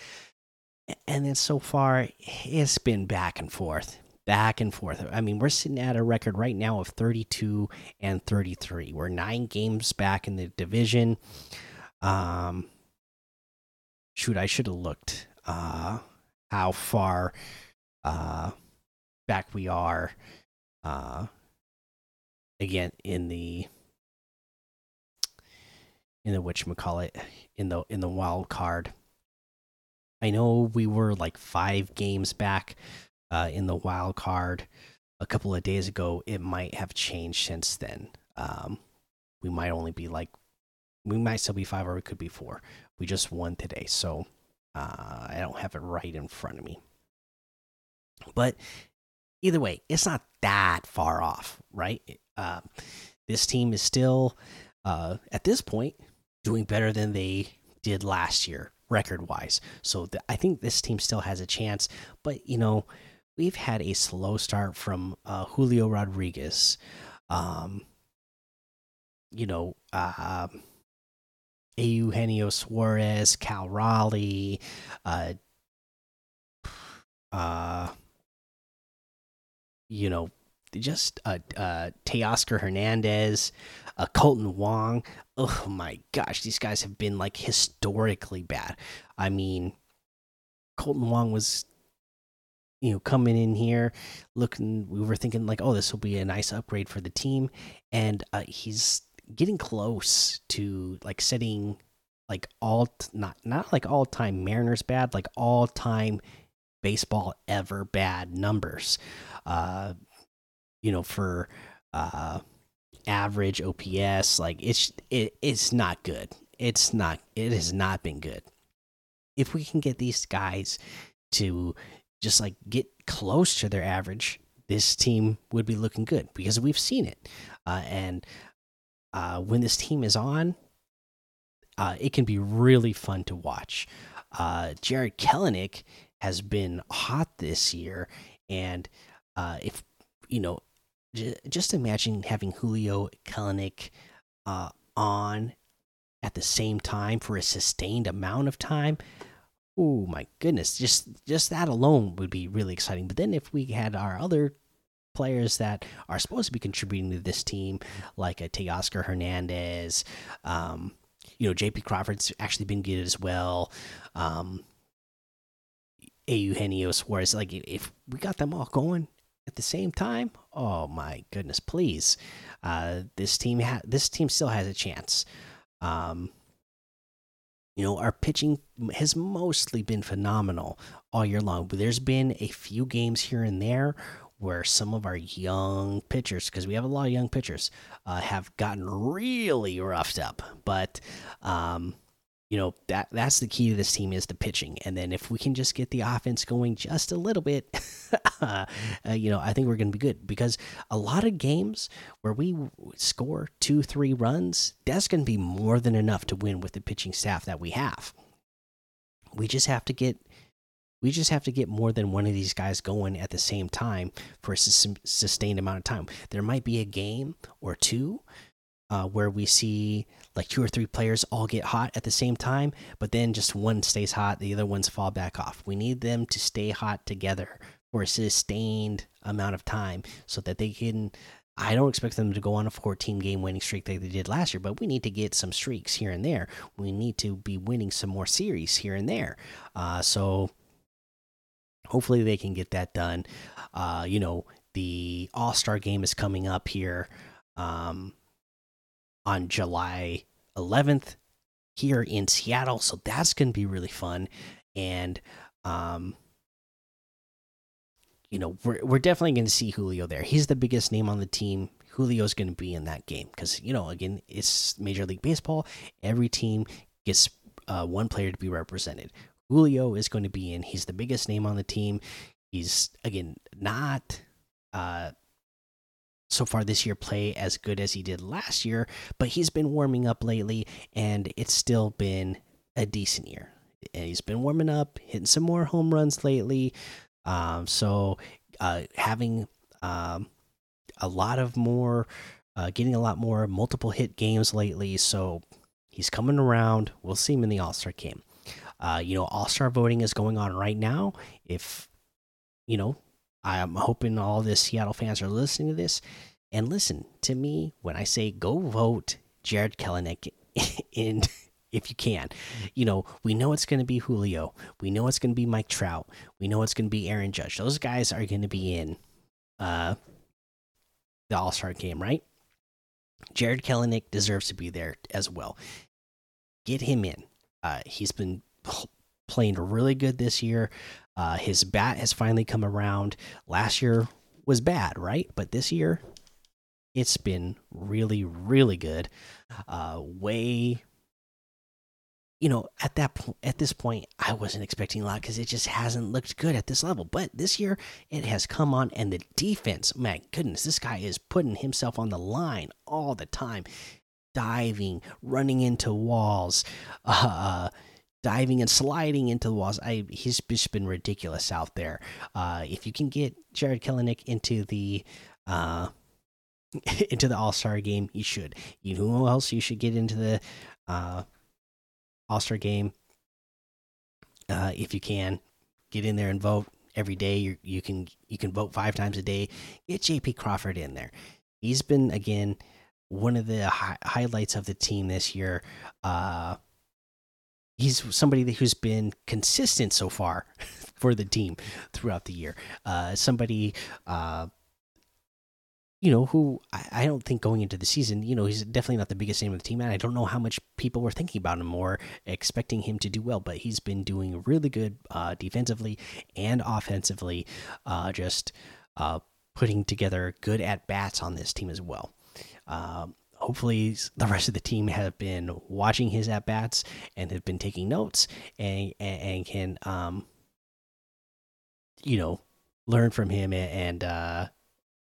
and then so far it's been back and forth back and forth. I mean, we're sitting at a record right now of 32 and 33. We're nine games back in the division. Um, shoot, I should have looked uh, how far uh, back we are. Uh, again in the in the which call it in the in the wild card. I know we were like five games back uh, in the wild card a couple of days ago. It might have changed since then. Um, we might only be like we might still be five or it could be four. We just won today, so uh, I don't have it right in front of me. But either way, it's not that far off, right? Uh, this team is still, uh, at this point, doing better than they did last year, record wise. So I think this team still has a chance. But, you know, we've had a slow start from uh, Julio Rodriguez. Um, you know, uh, Eugenio Suarez, Cal Raleigh, uh, uh, you know, just uh, uh, Teoscar Hernandez, uh, Kolten Wong. Oh my gosh, these guys have been like historically bad. I mean, Kolten Wong was, you know, coming in here looking. We were thinking like, oh, this will be a nice upgrade for the team, and uh, he's getting close to like setting like all not not like all time Mariners bad, like all time baseball ever bad numbers. Uh, you know, for uh average OPS, like it's it, it's not good. It's not it has not been good. If we can get these guys to just like get close to their average, this team would be looking good because we've seen it. Uh, and uh, when this team is on, uh, it can be really fun to watch. Uh, Jarred Kelenic has been hot this year, and uh, if you know, just imagine having Julio Kelenic uh, on at the same time for a sustained amount of time. Oh my goodness, just just that alone would be really exciting. But then if we had our other players that are supposed to be contributing to this team, like a Teoscar Hernandez, um, you know, JP Crawford's actually been good as well. Um, Eugenio Suarez, like if we got them all going at the same time, oh my goodness, please, uh, this team this team still has a chance. Um, you know, our pitching has mostly been phenomenal all year long, but there's been a few games here and there where some of our young pitchers, because we have a lot of young pitchers, uh, have gotten really roughed up. But um, you know that that's the key to this team is the pitching, and then if we can just get the offense going just a little bit, uh, you know, I think we're going to be good because a lot of games where we score two, three runs, that's going to be more than enough to win with the pitching staff that we have. We just have to get we just have to get more than one of these guys going at the same time for a sustained amount of time. There might be a game or two uh, where we see like two or three players all get hot at the same time, but then just one stays hot, the other ones fall back off. We need them to stay hot together for a sustained amount of time so that they can. I don't expect them to go on a 14 game winning streak like they did last year, but we need to get some streaks here and there. We need to be winning some more series here and there. Uh, so hopefully they can get that done. Uh, you know, the All Star game is coming up here um, on July 11th here in Seattle, so that's going to be really fun. And um, you know, we're we're definitely going to see Julio there. He's the biggest name on the team. Julio's going to be in that game because you know, again, it's Major League Baseball. Every team gets uh, one player to be represented. Julio is going to be in. He's the biggest name on the team. He's again not uh, so far this year play as good as he did last year, but he's been warming up lately, and it's still been a decent year. And he's been warming up, hitting some more home runs lately. Um, so uh, having um, a lot of more, uh, getting a lot more multiple hit games lately. So he's coming around. We'll see him in the All Star game. Uh, you know, All Star voting is going on right now. If you know, I'm hoping all the Seattle fans are listening to this and listen to me when I say go vote Jarred Kelenic in if you can. You know, we know it's going to be Julio. We know it's going to be Mike Trout. We know it's going to be Aaron Judge. Those guys are going to be in uh, the All Star game, right? Jarred Kelenic deserves to be there as well. Get him in. Uh, he's been playing really good this year. Uh, his bat has finally come around. Last year was bad, right? But this year, it's been really, really good. Uh, way you know, at that point, at this point, I wasn't expecting a lot because it just hasn't looked good at this level. But this year, it has come on, and the defense, my goodness, this guy is putting himself on the line all the time, diving, running into walls, uh, diving and sliding into the walls. I he's just been ridiculous out there. Uh, if you can get Jarred Kelenic into the uh, into the All Star game, you should. You know who else you should get into the uh, all Star game. Uh, if you can, get in there and vote every day. You you can you can vote five times a day. Get JP Crawford in there. He's been again one of the hi highlights of the team this year. Uh, he's somebody who's been consistent so far for the team throughout the year. Uh, somebody uh, you know, who I, I, don't think going into the season, you know, he's definitely not the biggest name of the team. And I don't know how much people were thinking about him or expecting him to do well, but he's been doing really good uh, defensively and offensively, uh, just uh, putting together good at bats on this team as well. Um, hopefully, the rest of the team have been watching his at bats and have been taking notes and, and, and can, um, you know, learn from him and, and uh,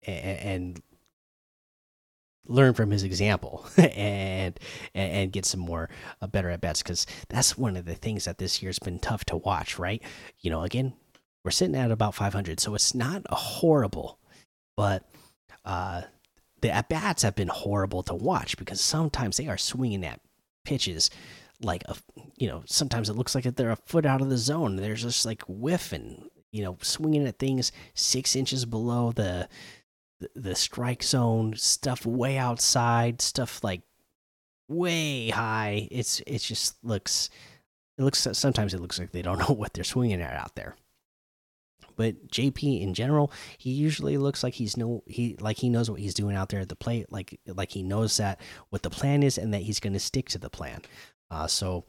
and, and learn from his example and and get some more uh, better at bats because that's one of the things that this year's been tough to watch right? You know again we're sitting at about 500 so it's not horrible but uh the at bats have been horrible to watch because sometimes they are swinging at pitches like a you know sometimes it looks like they're a foot out of the zone. There's just like whiffing you know swinging at things six inches below the the strike zone stuff way outside stuff like way high. It's it just looks it looks sometimes it looks like they don't know what they're swinging at out there but jp in general he usually looks like he's no he like he knows what he's doing out there at the plate like like he knows that what the plan is and that he's going to stick to the plan uh, so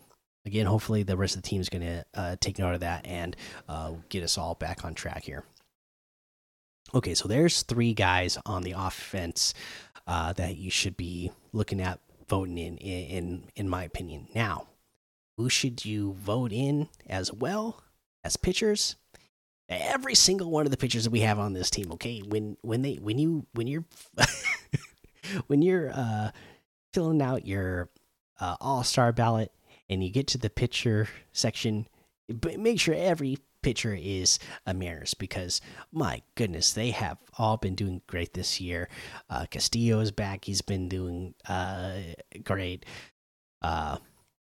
again hopefully the rest of the team is going to uh, take note of that and uh, get us all back on track here Okay, so there's three guys on the offense uh, that you should be looking at voting in, in, in my opinion. Now, who should you vote in as well as pitchers? Every single one of the pitchers that we have on this team. Okay, when when they when you when you're when you're uh, filling out your uh, All Star ballot and you get to the pitcher section, make sure every pitcher is a Mariners because my goodness, they have all been doing great this year. Uh, Castillo is back; he's been doing uh, great. Uh,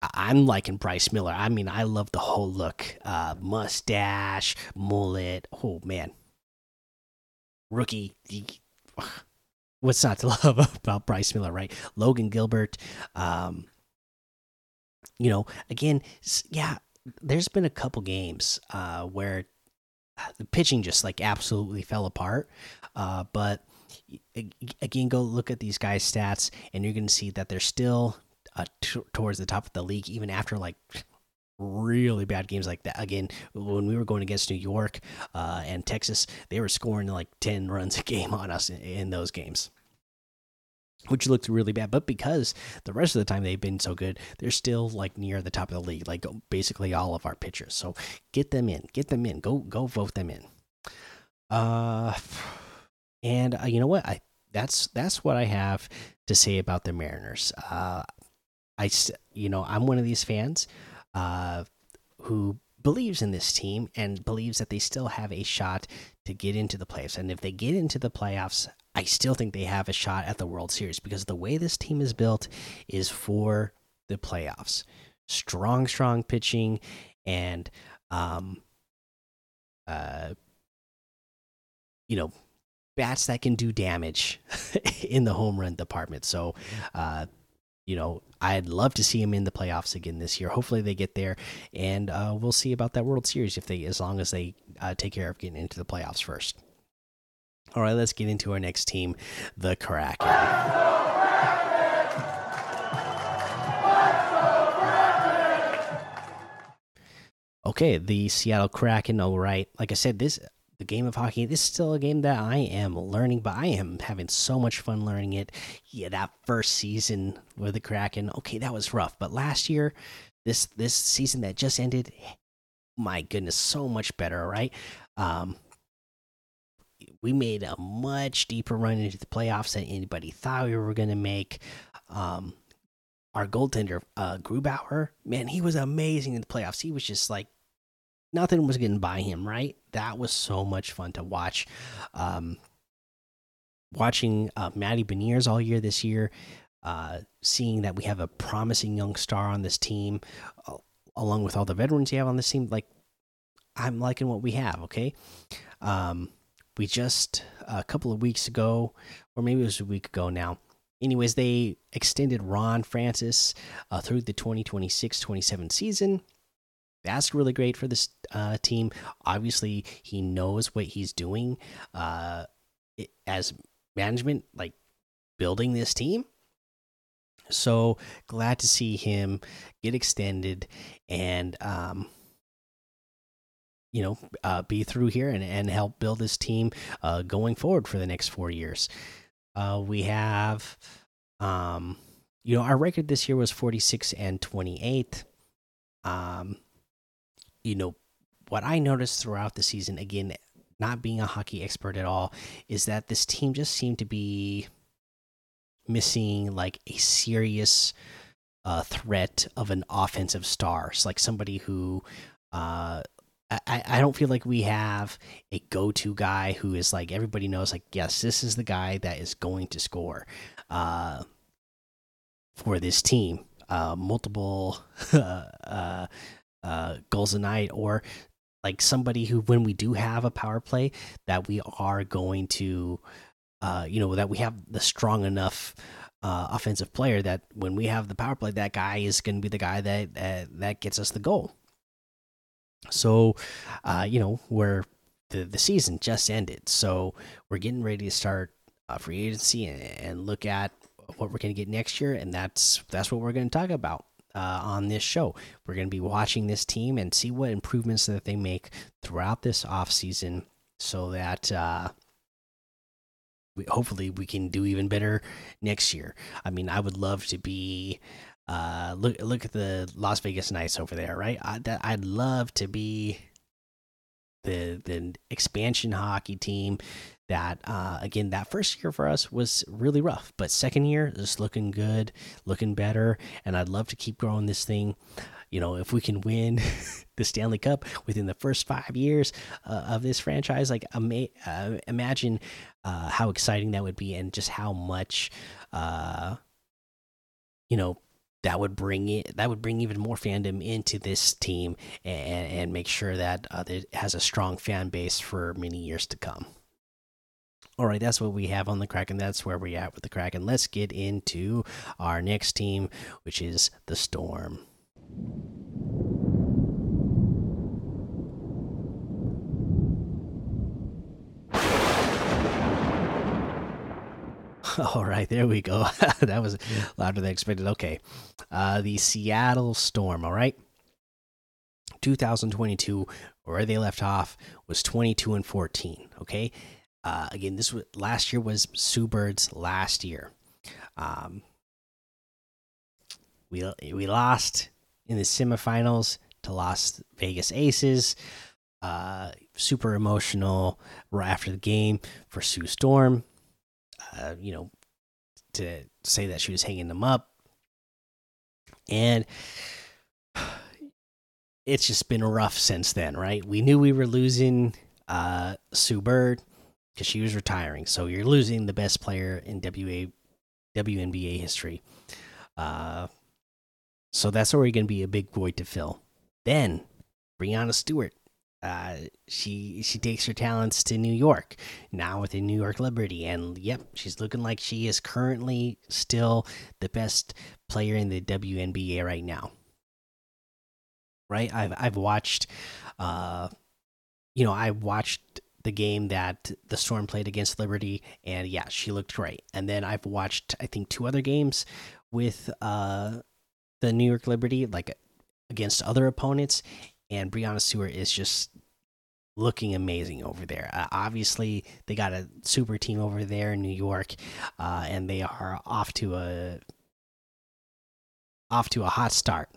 I'm liking Bryce Miller. I mean, I love the whole look, uh, mustache, mullet. Oh man, rookie. What's not to love about Bryce Miller, right? Logan Gilbert. Um, you know, again, yeah, there's been a couple games uh, where the pitching just like absolutely fell apart. Uh, but again, go look at these guys' stats, and you're going to see that they're still uh, towards the top of the league, even after like really bad games like that. Again, when we were going against New York uh, and Texas, they were scoring like 10 runs a game on us in, in those games which looked really bad. But because the rest of the time they've been so good, they're still like near the top of the league, like basically all of our pitchers. So get them in, get them in, go go vote them in. Uh, and uh, you know what? I that's that's what I have to say about the Mariners. Uh, I you know I'm one of these fans, uh, who believes in this team and believes that they still have a shot to get into the playoffs. And if they get into the playoffs, I still think they have a shot at the World Series because the way this team is built is for the playoffs. Strong, strong pitching and um uh you know, bats that can do damage in the home run department. So, uh, you know, I'd love to see him in the playoffs again this year. Hopefully, they get there, and uh, we'll see about that World Series if they, as long as they uh, take care of getting into the playoffs first. All right, let's get into our next team, the Kraken. Okay, the Seattle Kraken. All right, like I said, this the game of hockey. This is still a game that I am learning, but I am having so much fun learning it. Yeah, that first season with the Kraken, okay, that was rough. But last year, this this season that just ended, my goodness, so much better, right? Um, we made a much deeper run into the playoffs than anybody thought we were going to make. Um, our goaltender, uh, Grubauer, man, he was amazing in the playoffs. He was just like nothing was getting by him, right? That was so much fun to watch. Um, watching uh, Matty Beniers all year this year, uh, seeing that we have a promising young star on this team, uh, along with all the veterans you have on this team, like I'm liking what we have. Okay, um, we just a couple of weeks ago, or maybe it was a week ago now. Anyways, they extended Ron Francis uh, through the 2026 27 season that's really great for this uh, team. Obviously, he knows what he's doing uh, as management, like building this team. So glad to see him get extended and, um, you know, uh, be through here and, and help build this team uh, going forward for the next four years. Uh, we have, um, you know, our record this year was 46 and 28. Um, you know, what I noticed throughout the season, again, not being a hockey expert at all, is that this team just seemed to be missing like a serious uh, threat of an offensive star. It's like somebody who uh, I, I don't feel like we have a go to guy who is like everybody knows, like, yes, this is the guy that is going to score uh, for this team. Uh, multiple uh, goals a night or like somebody who when we do have a power play that we are going to uh, you know that we have the strong enough uh, offensive player that when we have the power play that guy is going to be the guy that that gets us the goal. So uh, you know we're the, the season just ended. So we're getting ready to start uh, free agency and, and look at what we're going to get next year and that's that's what we're going to talk about uh, on this show. We're going to be watching this team and see what improvements that they make throughout this off season, so that uh, we, hopefully we can do even better next year. I mean, I would love to be. Uh, look look at the Las Vegas Knights over there, right? I, that, I'd love to be the the expansion hockey team that uh, again that first year for us was really rough but second year is looking good looking better and i'd love to keep growing this thing. You know if we can win the stanley cup within the first five years uh, of this franchise like ama uh, imagine uh, how exciting that would be and just how much uh, you know that would bring it that would bring even more fandom into this team and, and make sure that uh, it has a strong fan base for many years to come all right, that's what we have on the Kraken. That's where we're at with the Kraken. Let's get into our next team, which is the Storm. All right, there we go. that was louder than expected. Okay. Uh, the Seattle Storm, all right? 2022, where they left off, was 22 and 14. Okay. Uh, again, this was last year was Sue Bird's last year. Um, we we lost in the semifinals to Las Vegas Aces. Uh, super emotional right after the game for Sue Storm. Uh, you know, to say that she was hanging them up, and it's just been rough since then. Right? We knew we were losing uh, Sue Bird because she was retiring. So you're losing the best player in WA, WNBA history. Uh, so that's already going to be a big void to fill. Then Breanna Stewart uh, she she takes her talents to New York now with the New York Liberty, and yep, she's looking like she is currently still the best player in the WNBA right now. Right, I've I've watched, uh, you know, I watched the game that the Storm played against Liberty, and yeah, she looked great. And then I've watched I think two other games with uh the New York Liberty, like against other opponents, and Breanna Stewart is just looking amazing over there. Uh, obviously, they got a super team over there in New York, uh, and they are off to a off to a hot start.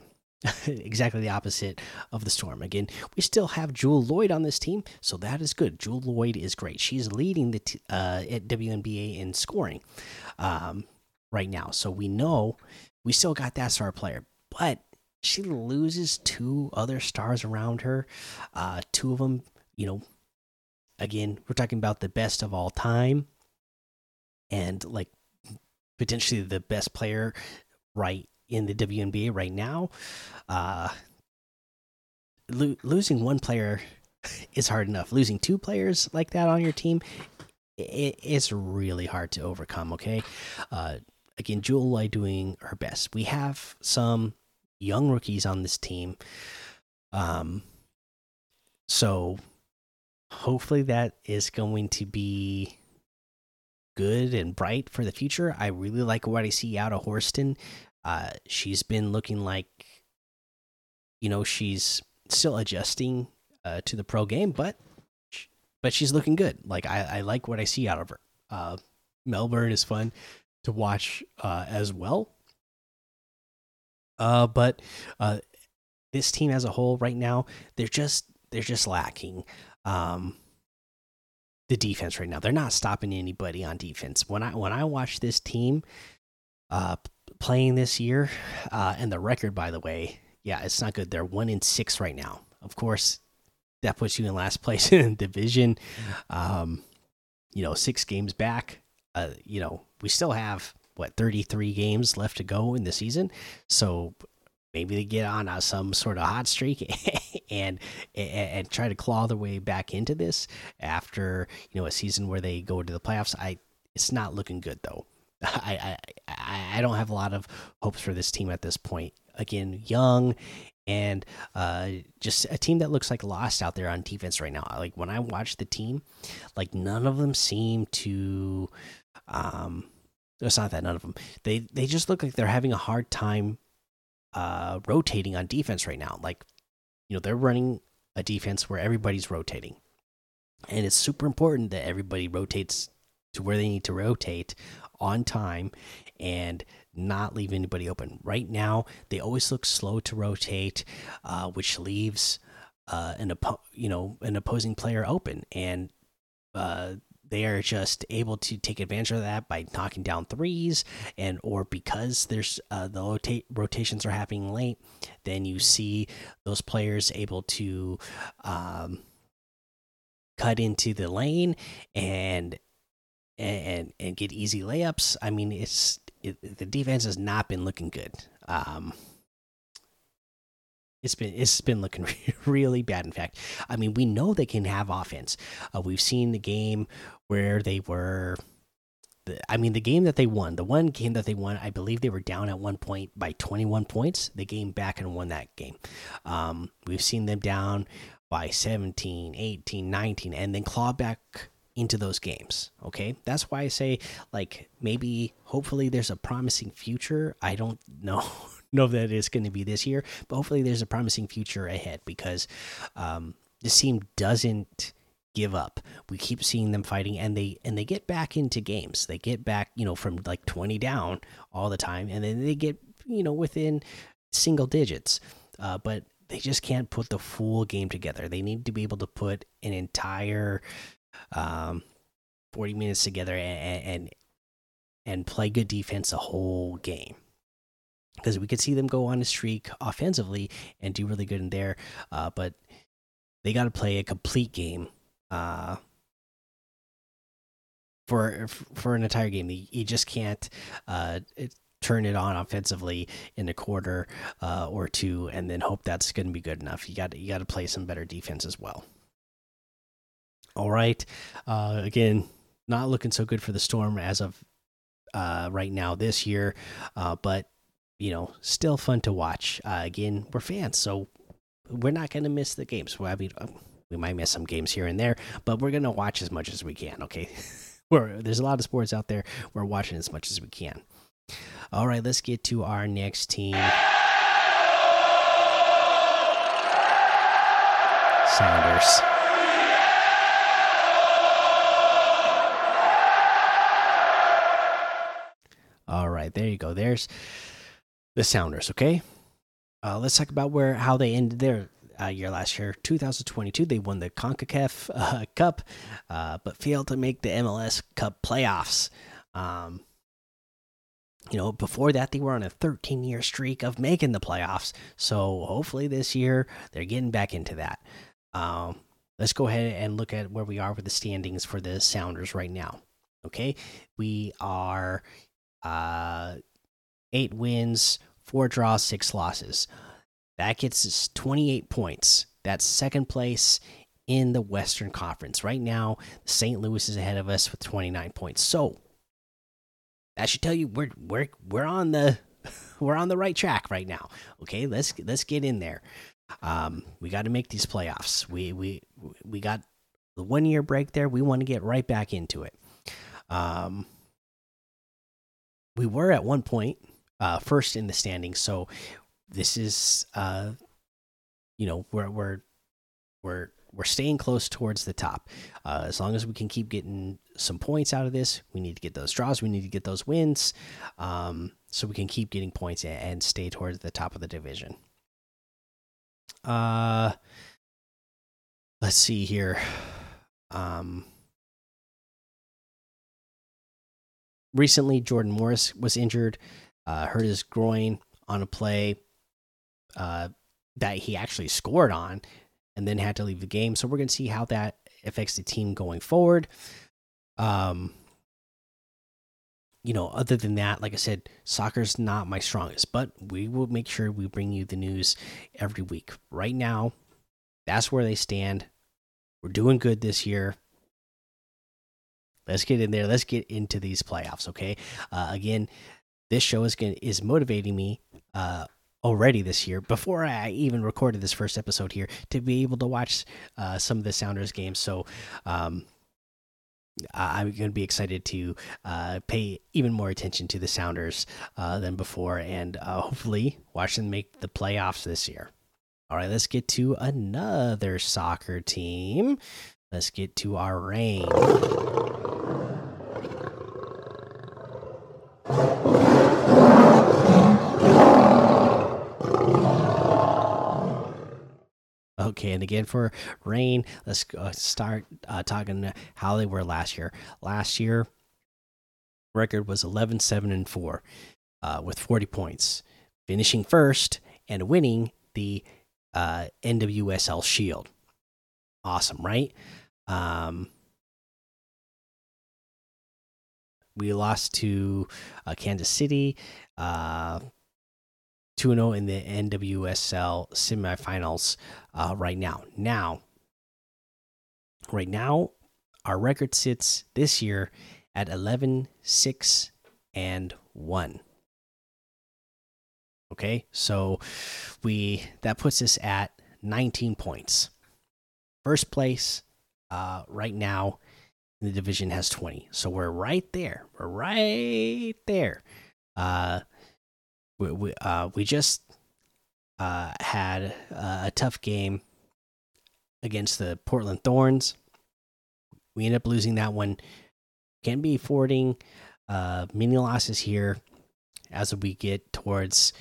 exactly the opposite of the storm. Again, we still have Jewell Loyd on this team, so that is good. Jewell Loyd is great. She's leading the uh, at WNBA in scoring um, right now, so we know we still got that star player, but she loses two other stars around her. Uh, two of them, you know, again, we're talking about the best of all time and like potentially the best player right in the WNBA right now. Uh, lo losing one player is hard enough. Losing two players like that on your team, it, it's really hard to overcome. Okay, uh, again, Jewell doing her best. We have some young rookies on this team. Um, so hopefully that is going to be good and bright for the future. I really like what I see out of Horston. Uh, she's been looking like, you know, she's still adjusting uh, to the pro game, but but she's looking good. Like I, I like what I see out of her. Uh, Melbourne is fun to watch uh, as well. Uh, but uh, this team as a whole right now, they're just they're just lacking um, the defense right now. They're not stopping anybody on defense. When I when I watch this team uh, playing this year, uh, and the record, by the way, yeah, it's not good. They're one in six right now. Of course, that puts you in last place in the division. Um, you know, six games back. Uh, you know, we still have what 33 games left to go in the season. So maybe they get on a, some sort of hot streak and, and, and try to claw their way back into this after you know a season where they go to the playoffs. I it's not looking good though. I I I don't have a lot of hopes for this team at this point. Again, young and uh, just a team that looks like lost out there on defense right now. Like when I watch the team, like none of them seem to um it's not that none of them. They they just look like they're having a hard time uh, rotating on defense right now. Like, you know, they're running a defense where everybody's rotating, and it's super important that everybody rotates to where they need to rotate on time and not leave anybody open. Right now, they always look slow to rotate, uh, which leaves uh, an you know an opposing player open, and uh, they are just able to take advantage of that by knocking down threes and or because there's uh, the rota rotations are happening late then you see those players able to um, cut into the lane and and and get easy layups i mean it's it, the defense has not been looking good um, it's been it's been looking really bad. In fact, I mean, we know they can have offense. Uh, we've seen the game where they were. I mean, the game that they won, the one game that they won, I believe they were down at one point by 21 points. They came back and won that game. Um, we've seen them down by 17, 18, 19, and then claw back into those games. Okay. That's why I say, like, maybe, hopefully, there's a promising future. I don't know know that it's going to be this year, but hopefully there's a promising future ahead because um, this team doesn't give up. We keep seeing them fighting and they and they get back into games. They get back, you know, from like 20 down all the time and then they get, you know, within single digits. Uh, but they just can't put the full game together. They need to be able to put an entire um, 40 minutes together and, and and play good defense a whole game because we could see them go on a streak offensively and do really good in there. Uh, but they got to play a complete game uh, for for an entire game. You just can't. Uh, it, turn it on offensively in a quarter uh, or two, and then hope that's going to be good enough. You got you got to play some better defense as well. All right, uh, again, not looking so good for the Storm as of uh, right now this year, uh, but you know, still fun to watch. Uh, again, we're fans, so we're not going to miss the games. Well, I mean, we might miss some games here and there, but we're going to watch as much as we can. Okay, we're, there's a lot of sports out there. We're watching as much as we can. All right, let's get to our next team. Sounders. All right, there you go. There's the Sounders. Okay, uh, let's talk about where how they ended their uh, year last year, 2022. They won the Concacaf uh, Cup, uh, but failed to make the MLS Cup playoffs. Um, you know, before that, they were on a 13 year streak of making the playoffs. So hopefully this year they're getting back into that. Um, let's go ahead and look at where we are with the standings for the Sounders right now. Okay, we are uh, eight wins, four draws, six losses. That gets us 28 points. That's second place in the Western Conference. Right now, St. Louis is ahead of us with 29 points. So that should tell you we're we're we're on the we're on the right track right now. Okay, let's let's get in there. Um, we got to make these playoffs. We we we got the one year break there. We want to get right back into it. Um, we were at one point uh, first in the standings, so this is uh, you know we're we're we're we're staying close towards the top. Uh, as long as we can keep getting some points out of this, we need to get those draws. We need to get those wins, um, so we can keep getting points and, stay towards the top of the division. Uh, let's see here. Um, recently, Jordan Morris was injured, uh, hurt his groin on a play uh, that he actually scored on and then had to leave the game. So we're going to see how that affects the team going forward. Um, you know, other than that, like I said, soccer's not my strongest, but we will make sure we bring you the news every week. Right now, that's where they stand. We're doing good this year. Let's get in there. Let's get into these playoffs, okay? Uh, again, this show is going is motivating me uh, already this year before I even recorded this first episode here to be able to watch uh, some of the Sounders games. So um, I'm going to be excited to uh, pay even more attention to the Sounders uh, than before and uh, hopefully watch them make the playoffs this year. All right, let's get to another soccer team. Let's get to our Reign. Okay, and again for Reign, let's uh, start uh, talking how they were last year. Last year, record was 11 7 and 4 uh, with 40 points, finishing first and winning the uh, NWSL Shield. Awesome, right? Um, we lost to uh, Kansas City. Uh, 2 0 in the NWSL semifinals uh, right now. Now, right now, our record sits this year at 11 6 and 1. Okay, so we that puts us at 19 points. First place uh, right now the division has 20. So we're right there. We're right there. Uh, we we, uh, we just uh, had a tough game against the Portland Thorns. We end up losing that one. Can be affording uh, many losses here as we get towards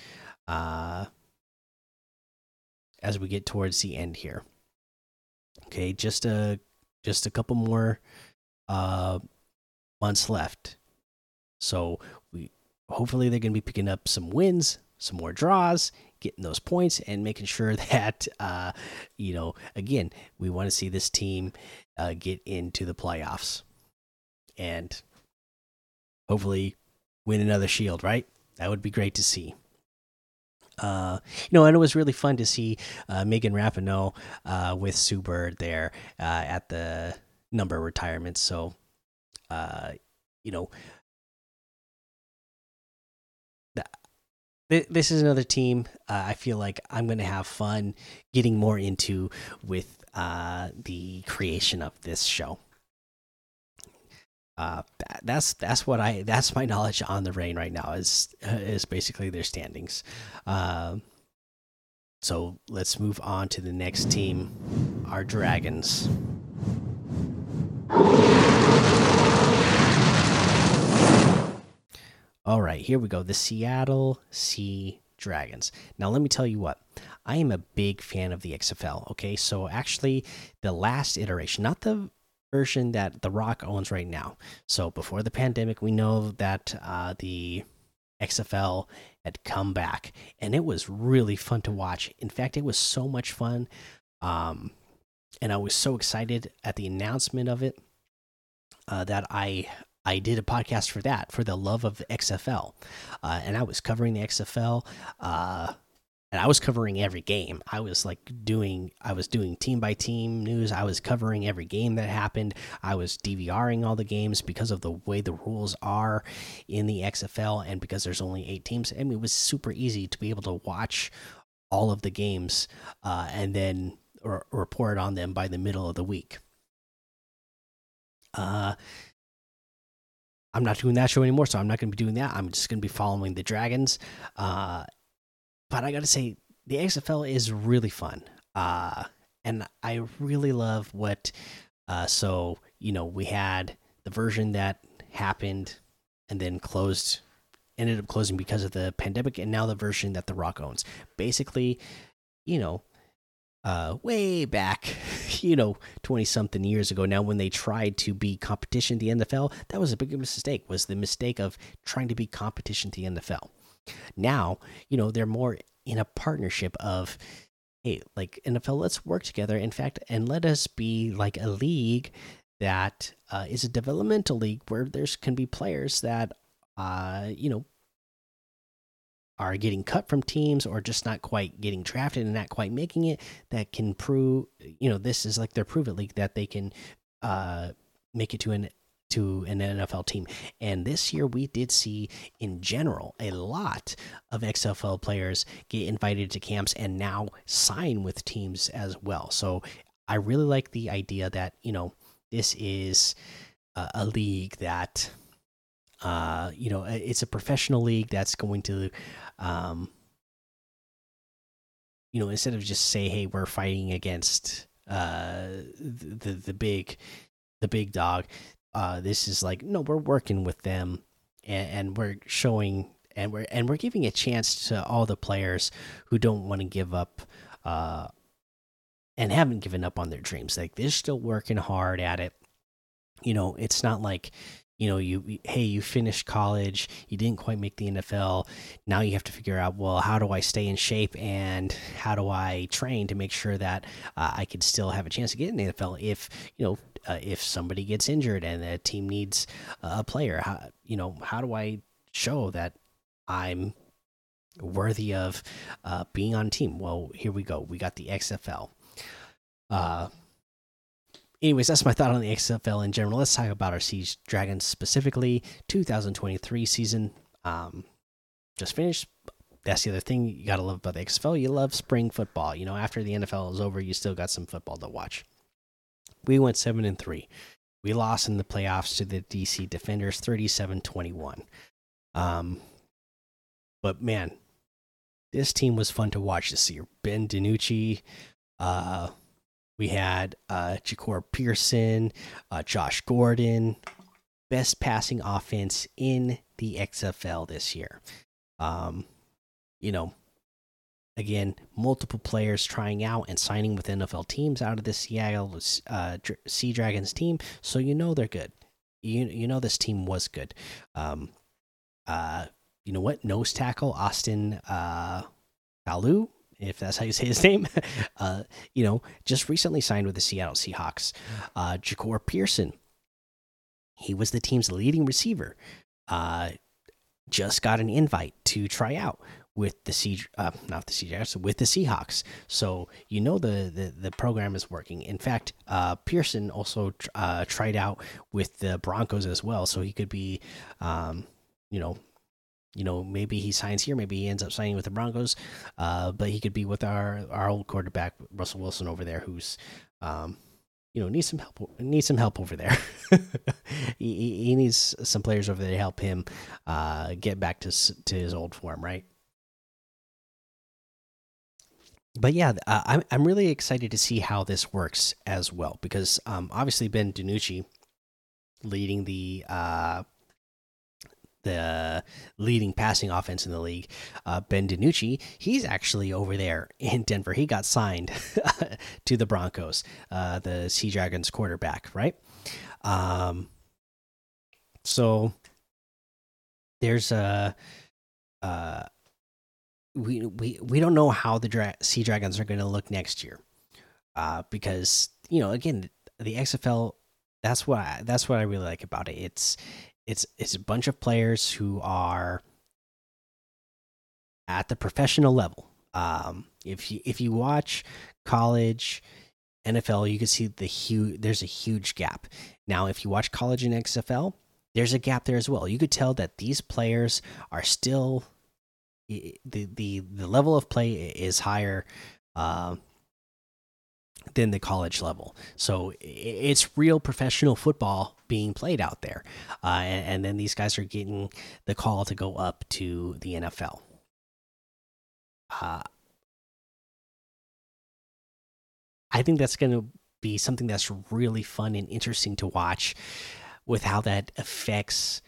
uh, as we get towards the end here. Okay, just a just a couple more uh, months left. So hopefully they're going to be picking up some wins, some more draws, getting those points, and making sure that uh, you know again we want to see this team uh, get into the playoffs and hopefully win another shield. Right? that would be great to see. Uh, you know, and it was really fun to see uh, Megan Rapinoe uh, with Sue Bird there uh, at the number retirement. So, uh, you know, this is another team uh, I feel like I'm going to have fun getting more into with uh, the creation of this show. Uh, that's that's what I that's my knowledge on the Reign right now is uh, is basically their standings. Uh, so let's move on to the next team, our Dragons. All right, here we go. The Seattle Sea Dragons. Now, let me tell you what. I am a big fan of the XFL. Okay, so actually, the last iteration, not the version that The Rock owns right now. So before the pandemic, we know that uh, the XFL had come back, and it was really fun to watch. In fact, it was so much fun, um, and I was so excited at the announcement of it uh, that I I did a podcast for that for the love of XFL, uh, and I was covering the XFL, uh, and I was covering every game. I was like doing, I was doing team by team news. I was covering every game that happened. I was DVRing all the games because of the way the rules are in the XFL, and because there's only eight teams. I mean, it was super easy to be able to watch all of the games uh, and then report on them by the middle of the week. Uh I'm not doing that show anymore, so I'm not going to be doing that. I'm just going to be following the Dragons. Uh, but I got to say, the XFL is really fun. Uh, and I really love what. Uh, so, you know, we had the version that happened and then closed, ended up closing because of the pandemic, and now the version that The Rock owns. Basically, you know, uh, way back, you know, 20 something years ago now when they tried to be competition to the NFL, that was a big mistake, was the mistake of trying to be competition to the NFL. Now, you know, they're more in a partnership of, hey, like NFL, let's work together. In fact, and let us be like a league that uh, is a developmental league where there's can be players that, uh, you know, are getting cut from teams or just not quite getting drafted and not quite making it that can prove you know this is like their prove it league that they can uh make it to an to an NFL team. And this year we did see in general a lot of XFL players get invited to camps and now sign with teams as well. So I really like the idea that, you know, this is a, a league that uh, you know, it's a professional league that's going to, um, you know, instead of just say, "Hey, we're fighting against uh, the the big the big dog," uh, this is like, no, we're working with them, and, and we're showing and we're and we're giving a chance to all the players who don't want to give up uh and haven't given up on their dreams. Like they're still working hard at it. You know it's not like you know you hey you finished college you didn't quite make the nfl now you have to figure out well how do i stay in shape and how do i train to make sure that uh, i can still have a chance to get in the nfl if you know uh, if somebody gets injured and the team needs a player? How you know how do i show that i'm worthy of uh, being on team? Well here we go. We got the xfl uh anyways, that's my thought on the XFL in general. Let's talk about our Sea Dragons specifically. 2023 season um, just finished. That's the other thing you got to love about the XFL. You love spring football. You know, after the NFL is over, you still got some football to watch. We went 7 and 3. We lost in the playoffs to the DC Defenders 37 21. Um, but man, this team was fun to watch this year. Ben DiNucci, uh, we had uh, Jahcour Pearson, uh, Josh Gordon, best passing offense in the XFL this year. Um, you know, again, multiple players trying out and signing with NFL teams out of the Seattle uh, Sea Dragons team, so you know they're good. You you know this team was good. Um, uh, you know what? Nose tackle Austin uh, Faoliu if that's how you say his name, uh, you know, just recently signed with the Seattle Seahawks. Uh, Jahcour Pearson, he was the team's leading receiver. Uh, just got an invite to try out with the Sea, uh, not the Sea with the Seahawks. So you know the the, the program is working. In fact, uh, Pearson also uh, tried out with the Broncos as well, so he could be, um, you know. You know, maybe he signs here, maybe he ends up signing with the Broncos, uh, but he could be with our our old quarterback Russell Wilson over there, who's, um, you know needs some help needs some help over there. He, he, needs some players over there to help him uh, get back to to his old form right? But yeah uh, I'm, I'm really excited to see how this works as well because um, obviously ben DiNucci leading the uh, the leading passing offense in the league, uh, Ben DiNucci, he's actually over there in Denver. He got signed to the Broncos, uh, the Sea Dragons quarterback, right? Um, so there's a. Uh, we we we don't know how the Dra Sea Dragons are going to look next year, uh, because you know again the XFL. That's what I, that's what I really like about it. It's it's it's a bunch of players who are at the professional level. Um, if you if you watch college NFL, you can see the huge. There's a huge gap. Now, if you watch college and XFL, there's a gap there as well. You could tell that these players are still the the the level of play is higher uh, than the college level. So it's real professional football being played out there. Uh, and, and, then these guys are getting the call to go up to the NFL. Uh, I think that's going to be something that's really fun and interesting to watch with how that affects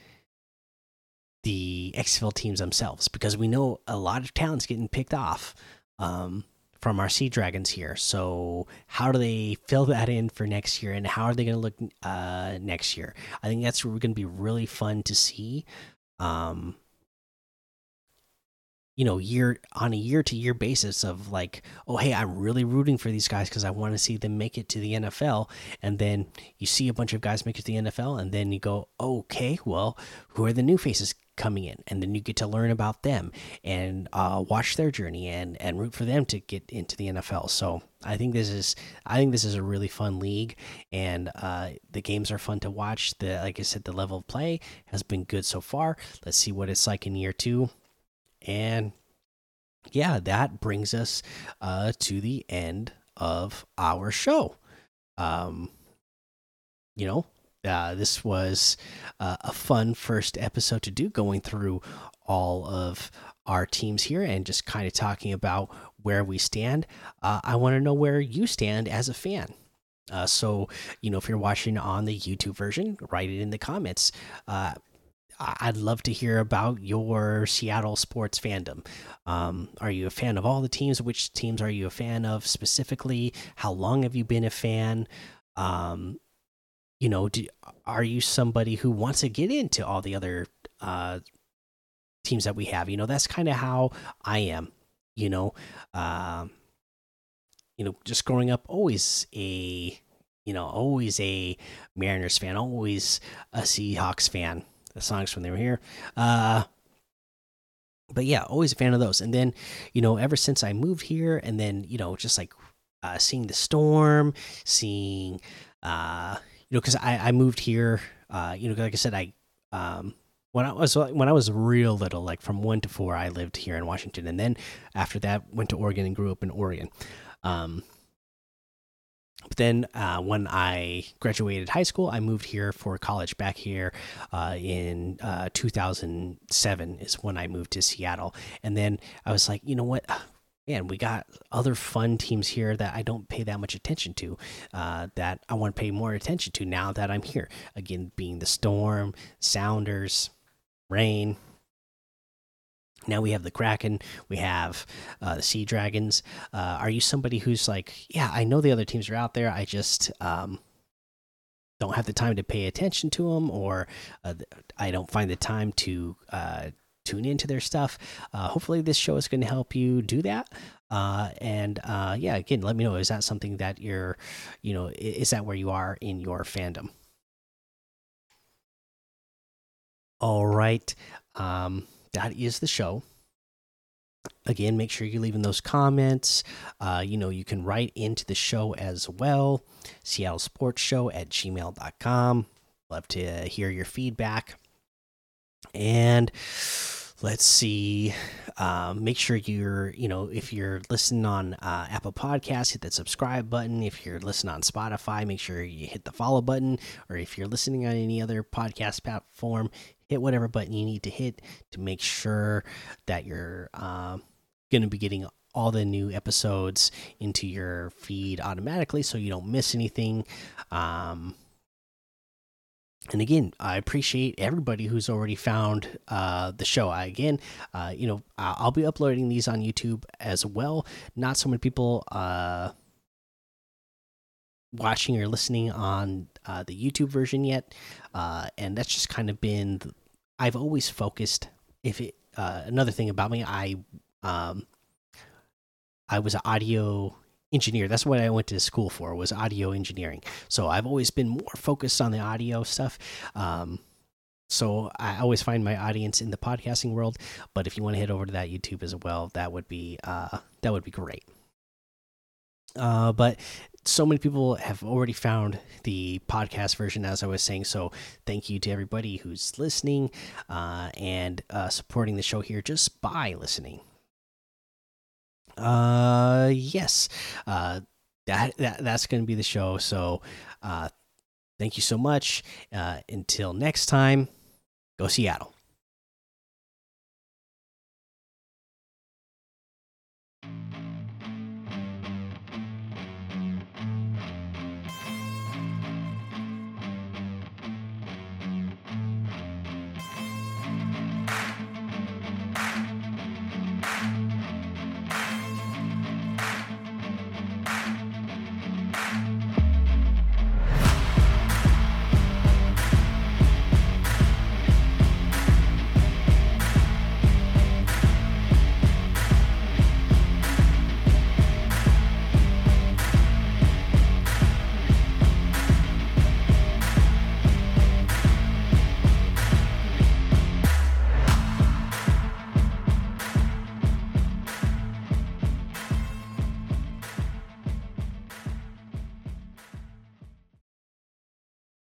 the XFL teams themselves because we know a lot of talents getting picked off. Um, from our sea dragons here. So how do they fill that in for next year, and how are they going to look uh, next year? I think that's going to be really fun to see. Um, you know, year on a year to year basis of like, oh hey, I'm really rooting for these guys because I want to see them make it to the NFL, and then you see a bunch of guys make it to the NFL, and then you go, okay, well, who are the new faces coming in and then you get to learn about them and uh, watch their journey and and root for them to get into the NFL. So I think this is I think this is a really fun league and uh, the games are fun to watch. The like I said, the level of play has been good so far. Let's see what it's like in year two, and yeah, that brings us uh, to the end of our show. Um, you know, uh, this was uh, a fun first episode to do, going through all of our teams here and just kind of talking about where we stand. Uh, I want to know where you stand as a fan. Uh, so, you know, if you're watching on the YouTube version, write it in the comments. Uh, I'd love to hear about your Seattle sports fandom. Um, are you a fan of all the teams? Which teams are you a fan of specifically? How long have you been a fan? Um, you know, do, are you somebody who wants to get into all the other uh, teams that we have? You know, that's kind of how I am. You know, um, you know, just growing up, always a, you know, always a Mariners fan, always a Seahawks fan. The Sonics when they were here. Uh, but yeah, always a fan of those. And then, you know, ever since I moved here, and then you know, just like uh, seeing the storm, seeing uh, you know, because I, I moved here, uh, you know, like I said, I um, when I was when I was real little, like from one to four, I lived here in Washington, and then after that, went to Oregon and grew up in Oregon. Um, but then uh, when I graduated high school, I moved here for college back here uh, in uh, 2007 is when I moved to Seattle. And then I was like, you know what? man, we got other fun teams here that I don't pay that much attention to, uh, that I want to pay more attention to now that I'm here. Again, being the Storm, Sounders, Reign. Now we have the Kraken, we have uh, the Sea Dragons. Uh, are you somebody who's like, yeah, I know the other teams are out there, I just um, don't have the time to pay attention to them, or uh, I don't find the time to uh, tune into their stuff. Uh, hopefully, this show is going to help you do that. Uh, and yeah, again, let me know. Is that something that you're, you know, is that where you are in your fandom? All right. um, that is the show. Again make sure you're leaving those comments. Uh, you know you can write into the show as well seattle sports show at gmail.com love to hear your feedback. And let's see um, make sure you're you know if you're listening on uh, apple Podcasts, hit that subscribe button. If you're listening on spotify make sure you hit the follow button. Or if you're listening on any other podcast platform hit whatever button you need to hit to make sure that you're um, going to be getting all the new episodes into your feed automatically so you don't miss anything. Um, and again, I appreciate everybody who's already found uh, the show. I, again, uh, you know, I'll be uploading these on YouTube as well. Not so many people uh, watching or listening on uh, the YouTube version yet, uh, and that's just kind of been. I've always focused. If it uh, another thing about me, I um, I was an audio engineer. That's what I went to school for was audio engineering. So I've always been more focused on the audio stuff. Um, so I always find my audience in the podcasting world. But if you want to head over to that YouTube as well, that would be uh, that would be great. Uh, but so many people have already found the podcast version, as I was saying. So thank you to everybody who's listening uh, and uh, supporting the show here just by listening. Uh, yes. Uh, that, that that's going to be the show. So, uh, thank you so much. Uh, until next time, go Seattle.